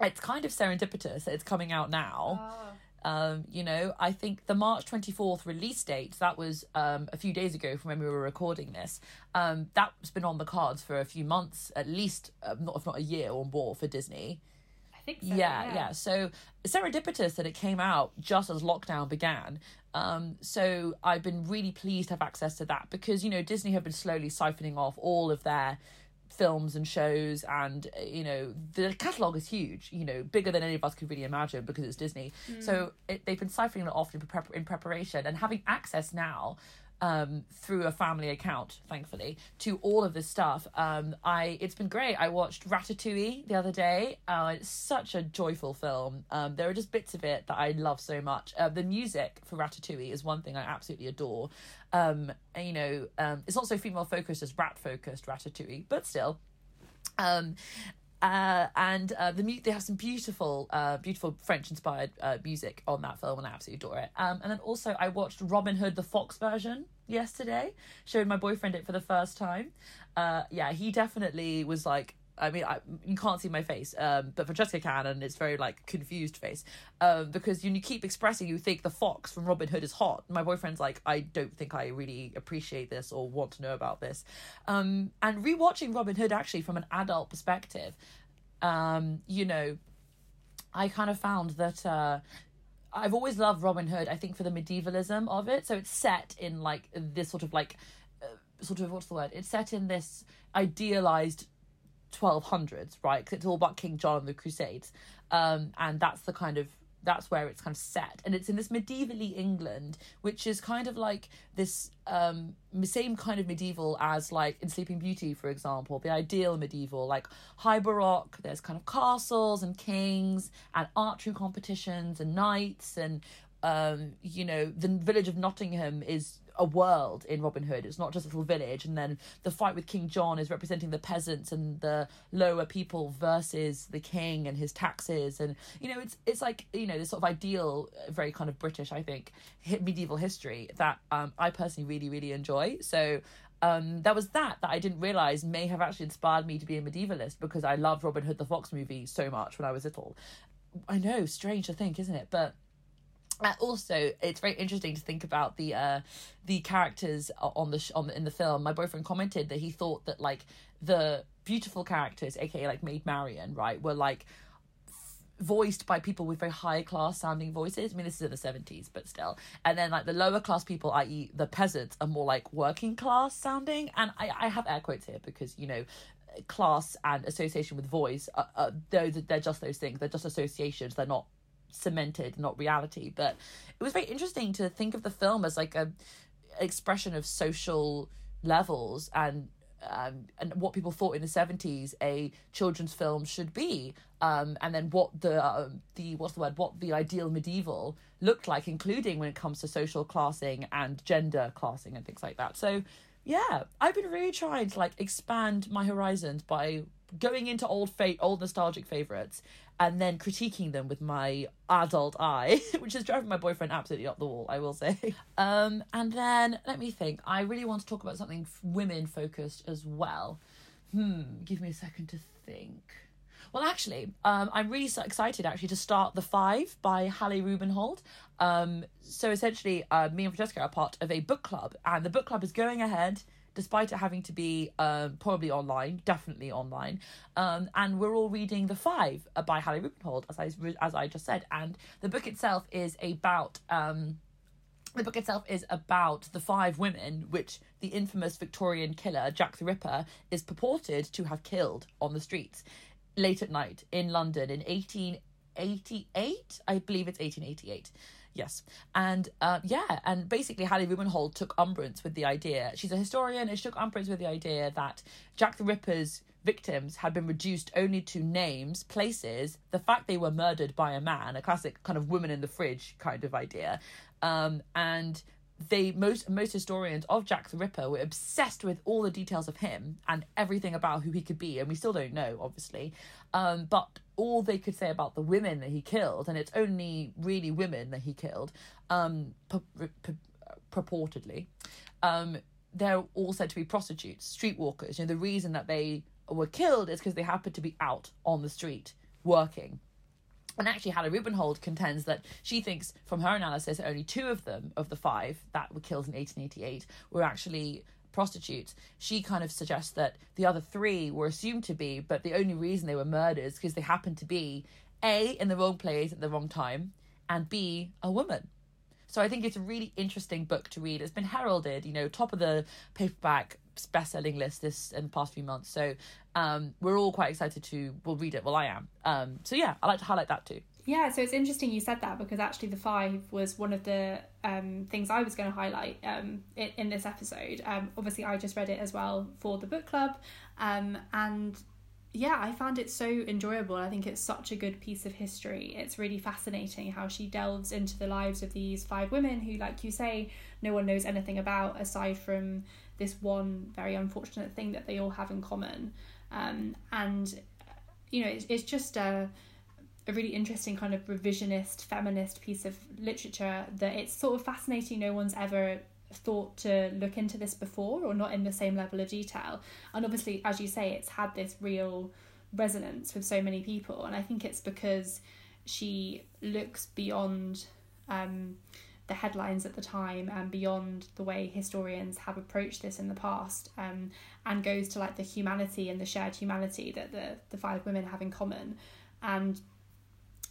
It's kind of serendipitous that it's coming out now. Oh. Um, you know, I think the March 24th release date, that was um, a few days ago from when we were recording this, um, that's been on the cards for a few months, at least, uh, not if not a year or more for Disney. I think so. Yeah, yeah. So serendipitous that it came out just as lockdown began. Um, so I've been really pleased to have access to that because, you know, Disney have been slowly siphoning off all of their films and shows and uh, you know the catalog is huge you know bigger than any of us could really imagine because it's disney. So it, they've been siphoning it off in, prep- in preparation and having access now um, through a family account, thankfully, to all of this stuff. Um, I it's been great. I watched Ratatouille the other day. Uh, it's such a joyful film. Um, there are just bits of it that I love so much. Uh, the music for Ratatouille is one thing I absolutely adore. Um, and, you know, um, it's not so female focused as rat focused Ratatouille, but still. Um, uh, and uh, the mu- they have some beautiful, uh, beautiful French inspired uh, music on that film, and I absolutely adore it. Um, and then also I watched Robin Hood the Fox version yesterday. Showed my boyfriend it for the first time. Uh, yeah, he definitely was like. I mean, I, you can't see my face, um, but Francesca can, and it's very like confused face, um, because you, you keep expressing you think the fox from Robin Hood is hot. My boyfriend's like, I don't think I really appreciate this or want to know about this, um, and rewatching Robin Hood actually from an adult perspective, um, you know, I kind of found that uh, I've always loved Robin Hood. I think for the medievalism of it, so it's set in like this sort of like uh, sort of what's the word? It's set in this idealized 1200s, right? Because it's all about King John and the Crusades, um, and that's the kind of that's where it's kind of set and it's in this medievally england which is kind of like this um same kind of medieval as like in sleeping beauty for example the ideal medieval like high baroque there's kind of castles and kings and archery competitions and knights and um you know the village of nottingham is a world in Robin Hood. It's not just a little village. And then the fight with King John is representing the peasants and the lower people versus the king and his taxes. And you know, it's it's like you know this sort of ideal, uh, very kind of British, I think, medieval history that um, I personally really really enjoy. So. Um, that was that that I didn't realize may have actually inspired me to be a medievalist because I loved Robin Hood the Fox movie so much when I was little. I know, strange to think, isn't it? But Uh, also, it's very interesting to think about the uh, the characters on the sh- on in the film. My boyfriend commented that he thought that like the beautiful characters, aka like Maid Marian, right, were like voiced by people with very high class sounding voices. I mean, this is in the 70s, but still. And then, like, the lower class people, i.e., the peasants, are more like working class sounding. And I, I have air quotes here because, you know, class and association with voice, uh, uh, they're just those things. They're just associations. They're not cemented, not reality. But it was very interesting to think of the film as like a expression of social levels and um, and what people thought in the 70s a children's film should be. Um, and then what the uh, the what's the word? What the ideal medieval looked like including when it comes to social classing and gender classing and things like that. So yeah i've been really trying to like expand my horizons by going into old fate old nostalgic favorites and then critiquing them with my adult eye, which is driving my boyfriend absolutely up the wall, I will say. Um, and then let me think. I really want to talk about something women focused as well. Hmm, give me a second to think. Well, actually, um, I'm really so excited actually to start The Five by Hallie Rubenhold. Um, so essentially, uh, me and Francesca are part of a book club, and the book club is going ahead despite it having to be um, probably online, definitely online. Um, and we're all reading The Five uh, by Hallie Rubenhold, as I, as I just said. And the book itself is about. Um, the book itself is about the five women which the infamous Victorian killer Jack the Ripper is purported to have killed on the streets late at night in London in 1888. I believe it's 1888. Yes. And uh, yeah, and basically Hallie Rubenhold took umbrance with the idea. She's a historian and she took umbrance with the idea that Jack the Ripper's victims had been reduced only to names, places, the fact they were murdered by a man, a classic kind of woman in the fridge kind of idea. Um, and they most most historians of Jack the Ripper were obsessed with all the details of him and everything about who he could be, and we still don't know, obviously. Um, but all they could say about the women that he killed, and it's only really women that he killed, um, purportedly, um, they're all said to be prostitutes, streetwalkers. You know, the reason that they were killed is because they happened to be out on the street working and actually, Hallie Rubenhold contends that she thinks, from her analysis, only two of them, of the five that were killed in 1888, were actually prostitutes. She kind of suggests that the other three were assumed to be, but the only reason they were murdered is because they happened to be A, in the wrong place at the wrong time, and B, a woman. So I think it's a really interesting book to read. It's been heralded, you know, top of the paperback best-selling list this in the past few months. So um, we're all quite excited to we'll read it. Well, I am. Um, so yeah, I like to highlight that too. Yeah, so it's interesting you said that because actually the five was one of the um, things I was going to highlight um, in, in this episode. Um, obviously, I just read it as well for the book club, um, and yeah, I found it so enjoyable. I think it's such a good piece of history. It's really fascinating how she delves into the lives of these five women who, like you say, no one knows anything about aside from this one very unfortunate thing that they all have in common. Um, and, you know, it's, it's just a, a really interesting kind of revisionist feminist piece of literature that it's sort of fascinating no one's ever thought to look into this before or not in the same level of detail. And obviously as you say it's had this real resonance with so many people. And i think it's because she looks beyond um, the headlines at the time and beyond the way historians have approached this in the past um, and goes to like the humanity and the shared humanity that the, the five women have in common. And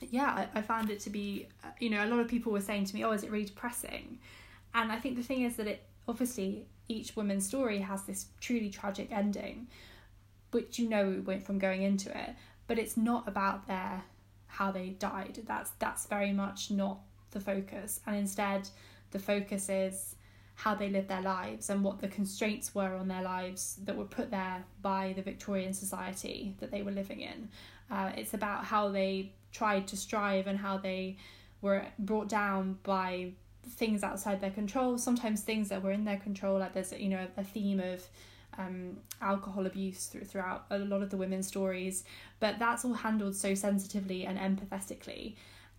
yeah I, I found it to be uh, you know a lot of people were saying to me oh is it really depressing and I think the thing is that it obviously each woman's story has this truly tragic ending, which you know we went from going into it, but it's not about their how they died. That's that's very much not the focus. And instead the focus is how they lived their lives and what the constraints were on their lives that were put there by the Victorian society that they were living in. Uh, it's about how they tried to strive and how they were brought down by things outside their control, sometimes things that were in their control, like there's you know a theme of um, alcohol abuse throughout a lot of the women's stories, but that's all handled so sensitively and empathetically,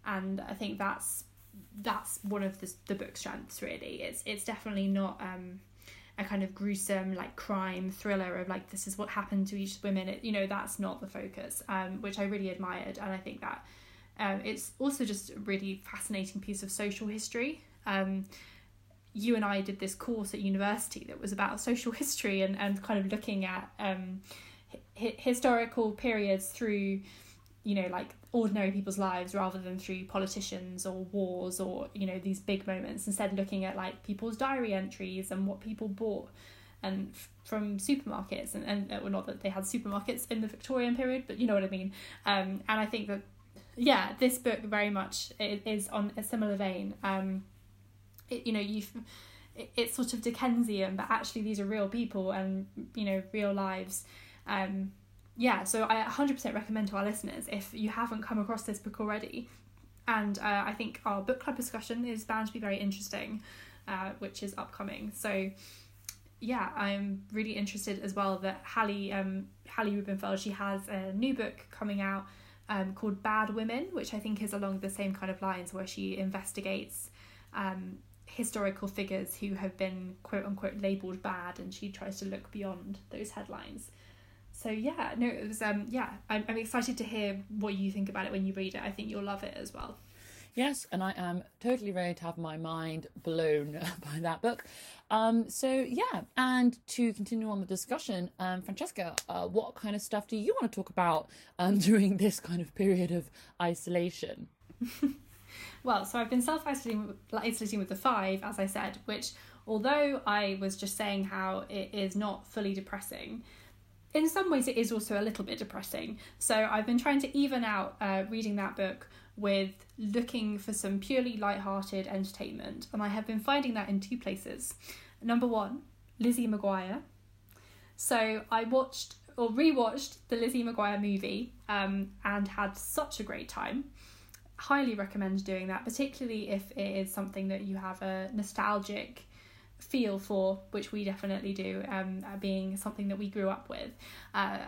and I think that's that's one of the the book's strengths. Really, it's it's definitely not um, a kind of gruesome like crime thriller of like this is what happened to each woman. It, you know that's not the focus, um, which I really admired, and I think that Um, it's also just a really fascinating piece of social history. Um, you and I did this course at university that was about social history and, and kind of looking at um, hi- historical periods through, you know, like ordinary people's lives rather than through politicians or wars or, you know, these big moments. Instead, looking at like people's diary entries and what people bought and f- from supermarkets and, and well, not that they had supermarkets in the Victorian period, but you know what I mean. Um, and I think that, yeah, this book very much is on a similar vein. Um, it, you know you've it's sort of Dickensian, but actually these are real people and you know real lives. Um, yeah, so I 100% recommend to our listeners if you haven't come across this book already, and uh, I think our book club discussion is bound to be very interesting, uh, which is upcoming. So yeah, I'm really interested as well that Hallie um, Hallie Rubenfeld she has a new book coming out um, called Bad Women, which I think is along the same kind of lines where she investigates um, historical figures who have been quote unquote labeled bad and she tries to look beyond those headlines so yeah no it was um yeah I'm, I'm excited to hear what you think about it when you read it i think you'll love it as well Yes, and I am totally ready to have my mind blown by that book. Um, so yeah, and to continue on the discussion, um, Francesca, uh, what kind of stuff do you want to talk about um, during this kind of period of isolation? Well, so I've been self isolating isolating with the five, as I said, which although I was just saying how it is not fully depressing, in some ways it is also a little bit depressing. So I've been trying to even out uh, reading that book with looking for some purely light-hearted entertainment, and I have been finding that in two places. Number one, Lizzie McGuire. So I watched or rewatched the Lizzie McGuire movie um, and had such a great time highly recommend doing that, particularly if it is something that you have a nostalgic feel for, which we definitely do, um, uh, being something that we grew up with. Uh,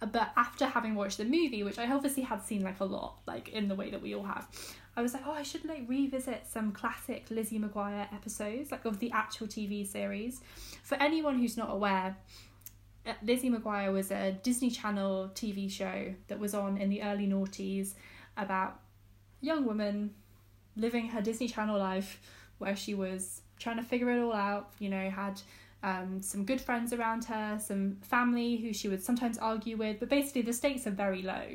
but after having watched the movie, which I obviously had seen like a lot, like in the way that we all have, I was like, oh, I should like revisit some classic Lizzie McGuire episodes, like of the actual TV series. For anyone who's not aware, uh, Lizzie McGuire was a Disney Channel TV show that was on in the early noughties about young woman living her Disney Channel life where she was trying to figure it all out, you know, had um, some good friends around her, some family who she would sometimes argue with, but basically the stakes are very low.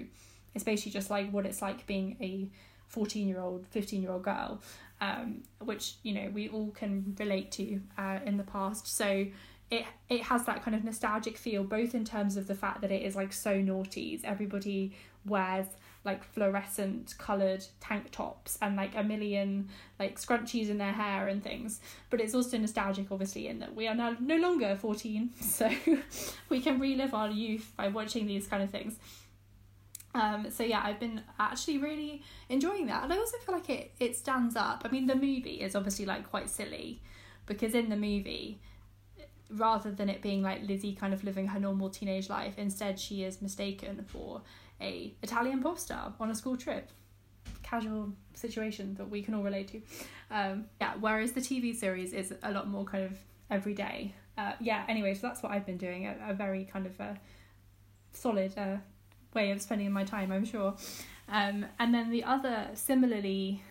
It's basically just like what it's like being a 14 year old, 15 year old girl, um, which, you know, we all can relate to uh, in the past. So it it has that kind of nostalgic feel, both in terms of the fact that it is like so naughties. Everybody wears like fluorescent colored tank tops and like a million like scrunchies in their hair and things. But it's also nostalgic obviously in that we are now no longer 14 so we can relive our youth by watching these kind of things. Um, so yeah, I've been actually really enjoying that, and I also feel like it it stands up. I mean, the movie is obviously like quite silly, because in the movie, rather than it being like Lizzie kind of living her normal teenage life, instead she is mistaken for a Italian pop star on a school trip. Casual situation that we can all relate to. Um, yeah, whereas the TV series is a lot more kind of everyday. Uh, yeah, anyway, so that's what I've been doing. A, a very kind of a solid uh, way of spending my time, I'm sure. Um, and then the other similarly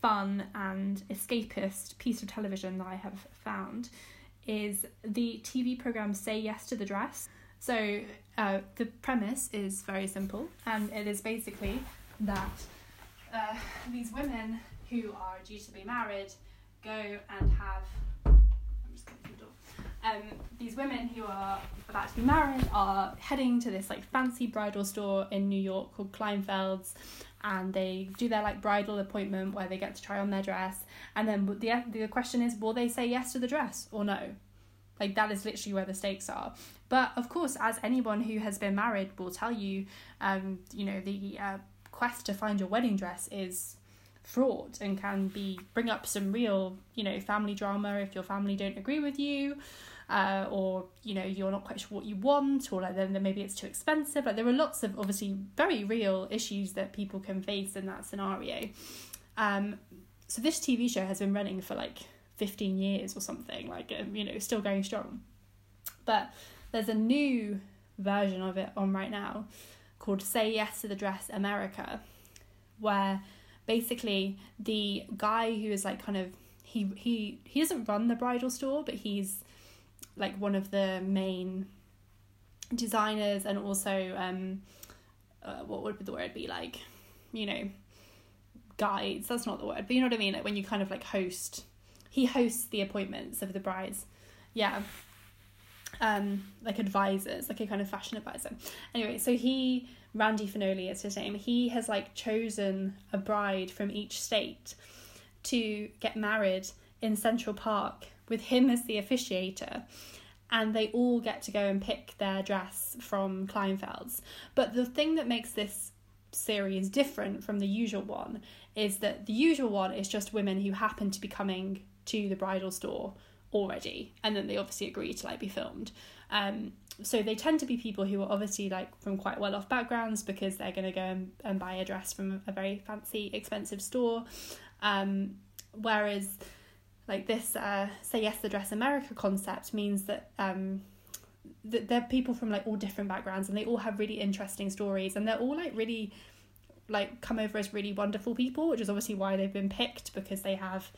fun and escapist piece of television that I have found is the TV program Say Yes to the Dress. So uh, the premise is very simple, and it is basically that uh, these women who are due to be married go and have. I'm just going the door. Um, these women who are about to be married are heading to this like fancy bridal store in New York called Kleinfeld's, and they do their like bridal appointment where they get to try on their dress, and then the the question is, will they say yes to the dress or no? Like that is literally where the stakes are. But of course, as anyone who has been married will tell you, um, you know, the uh, quest to find your wedding dress is fraught and can be bring up some real, you know, family drama if your family don't agree with you. Uh, or you know you're not quite sure what you want or like then, then maybe it's too expensive like there are lots of obviously very real issues that people can face in that scenario um so this tv show has been running for like 15 years or something, like, um, you know, still going strong. But there's a new version of it on right now called Say Yes to the Dress America, where basically the guy who is like kind of he he he doesn't run the bridal store, but he's like one of the main designers and also um uh, what would the word be like you know guides. That's not the word but you know what i mean? Like when you kind of like host he hosts the appointments of the brides. Yeah um like advisors like a kind of fashion advisor anyway so he randy Fenoli is his name he has like chosen a bride from each state to get married in central park with him as the officiator and they all get to go and pick their dress from Kleinfeld's. But the thing that makes this series different from the usual one is that the usual one is just women who happen to be coming to the bridal store already and then they obviously agree to like be filmed. Um so they tend to be people who are obviously like from quite well off backgrounds because they're going to go and, and buy a dress from a very fancy expensive store. Um whereas like this uh, say yes the dress america concept means that um that they're people from like all different backgrounds and they all have really interesting stories and they're all like really like come over as really wonderful people which is obviously why they've been picked because they have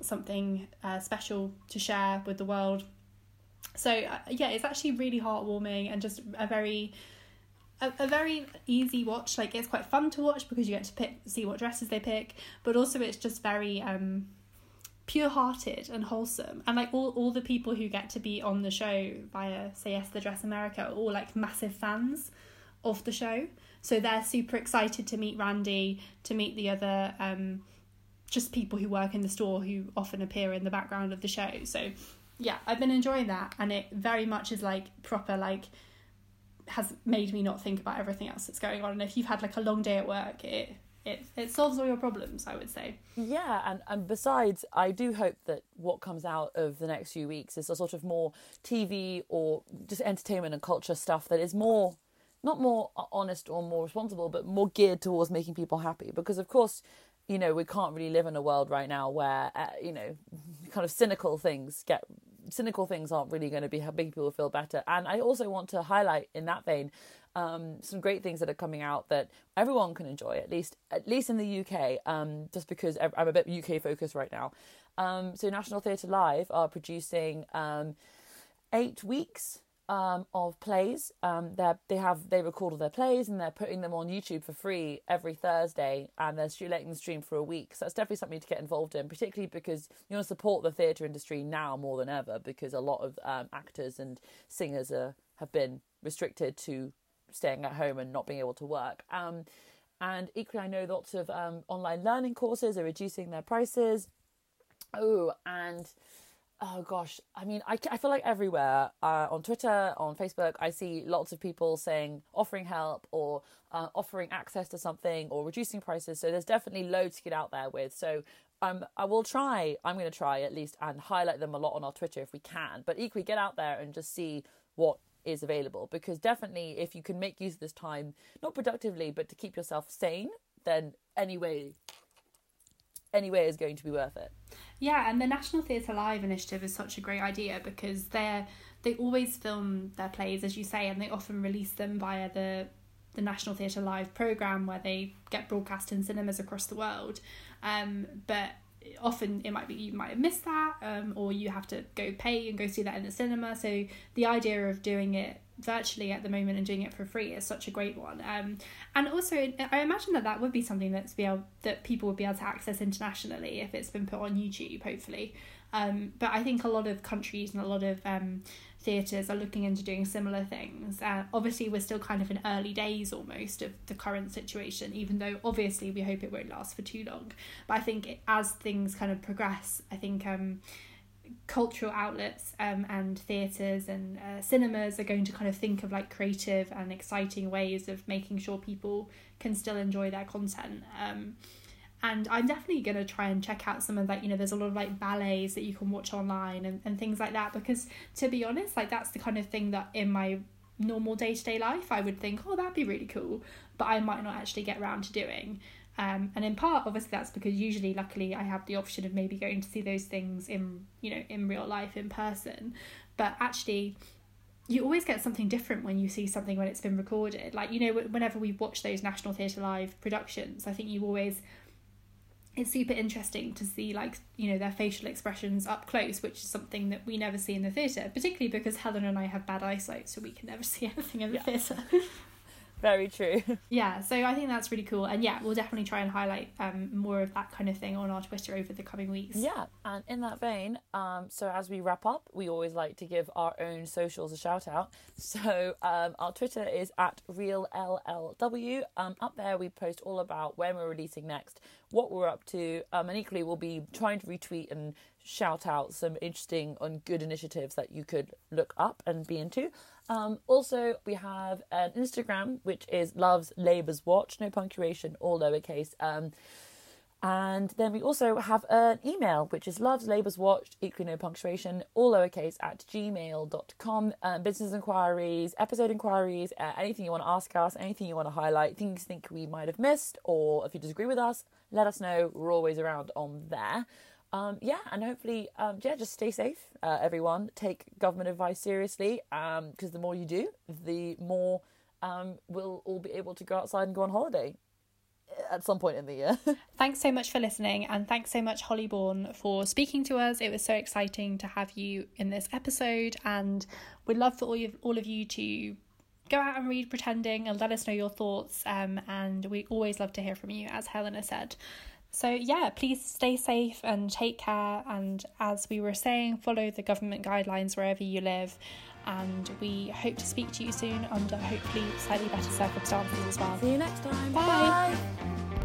something uh, special to share with the world so uh, yeah it's actually really heartwarming and just a very a, a very easy watch like it's quite fun to watch because you get to pick see what dresses they pick but also it's just very um pure hearted and wholesome. And like all, all the people who get to be on the show via Say Yes the Dress America are all like massive fans of the show. So they're super excited to meet Randy, to meet the other um just people who work in the store who often appear in the background of the show. So yeah, I've been enjoying that and it very much is like proper like has made me not think about everything else that's going on. And if you've had like a long day at work, it it it solves all your problems i would say yeah and and besides i do hope that what comes out of the next few weeks is a sort of more tv or just entertainment and culture stuff that is more not more honest or more responsible but more geared towards making people happy because of course you know we can't really live in a world right now where uh, you know kind of cynical things get cynical things aren't really going to be helping people feel better and i also want to highlight in that vein um, some great things that are coming out that everyone can enjoy at least at least in the UK. Um, just because I'm a bit UK focused right now. Um, so National Theatre Live are producing um, eight weeks um, of plays. Um, they they have they record all their plays and they're putting them on YouTube for free every Thursday, and they're letting them stream for a week. So that's definitely something to get involved in, particularly because you want to support the theatre industry now more than ever, because a lot of actors and singers are have been restricted to staying at home and not being able to work. Um, and equally, I know lots of um, online learning courses are reducing their prices. Oh, and oh gosh, I mean, I, I feel like everywhere uh, on Twitter, on Facebook, I see lots of people saying offering help or uh, offering access to something or reducing prices. So there's definitely loads to get out there with. So um, I will try, I'm going to try at least and highlight them a lot on our Twitter if we can. But equally, get out there and just see what is available because definitely if you can make use of this time not productively but to keep yourself sane then anyway anyway is going to be worth it yeah and the national theatre live initiative is such a great idea because they're they always film their plays as you say and they often release them via the the national theatre live program where they get broadcast in cinemas across the world. Um, but often it might be you might have missed that um, or you have to go pay and go see that in the cinema. So the idea of doing it virtually at the moment and doing it for free is such a great one. Um, and also i imagine that that would be something that's be able that people would be able to access internationally if it's been put on youtube hopefully. Um, but i think a lot of countries and a lot of um, theatres are looking into doing similar things. Uh, obviously, we're still kind of in early days almost of the current situation, even though obviously we hope it won't last for too long. But I think it, as things kind of progress, I think um, cultural outlets um, and theatres and uh, cinemas are going to kind of think of like creative and exciting ways of making sure people can still enjoy their content. Um, and I'm definitely gonna try and check out some of that. You know, there's a lot of like ballets that you can watch online and, and things like that. Because to be honest, like that's the kind of thing that in my normal day to day life I would think, oh, that'd be really cool, but I might not actually get around to doing. Um, and in part, obviously, that's because usually, luckily, I have the option of maybe going to see those things in you know in real life in person. But actually, you always get something different when you see something when it's been recorded. Like, you know, whenever we watch those National Theatre Live productions, I think you always it's super interesting to see like you know their facial expressions up close which is something that we never see in the theatre particularly because helen and i have bad eyesight so we can never see anything in the yeah. theatre very true. Yeah so i think that's really cool. And yeah we'll definitely try and highlight um, more of that kind of thing on our twitter over the coming weeks. Yeah and in that vein um, so as we wrap up we always like to give our own socials a shout out. So um, our twitter is at real llw um, up there we post all about when we're releasing next what we're up to um, and equally we'll be trying to retweet and shout out some interesting and good initiatives that you could look up and be into um, also, we have an Instagram which is Loves Labour's Watch, no punctuation, all lowercase. Um, and then we also have an email which is loves labour's watch equally no punctuation all lowercase at gmail.com um, business inquiries episode inquiries uh, anything you want to ask us anything you want to highlight things you think we might have missed or if you disagree with us let us know we're always around on there um, yeah, and hopefully, um, yeah, just stay safe, uh, everyone. Take government advice seriously, because um, the more you do, the more um, we'll all be able to go outside and go on holiday uh, at some point in the year. thanks so much for listening, and thanks so much, Holly Bourne, for speaking to us. It was so exciting to have you in this episode, and we'd love for all of, all of you to go out and read Pretending and let us know your thoughts. Um, and we always love to hear from you, as Helena said. So, yeah, please stay safe and take care. And as we were saying, follow the government guidelines wherever you live. And we hope to speak to you soon under hopefully slightly better circumstances as well. See you next time. Bye. Bye.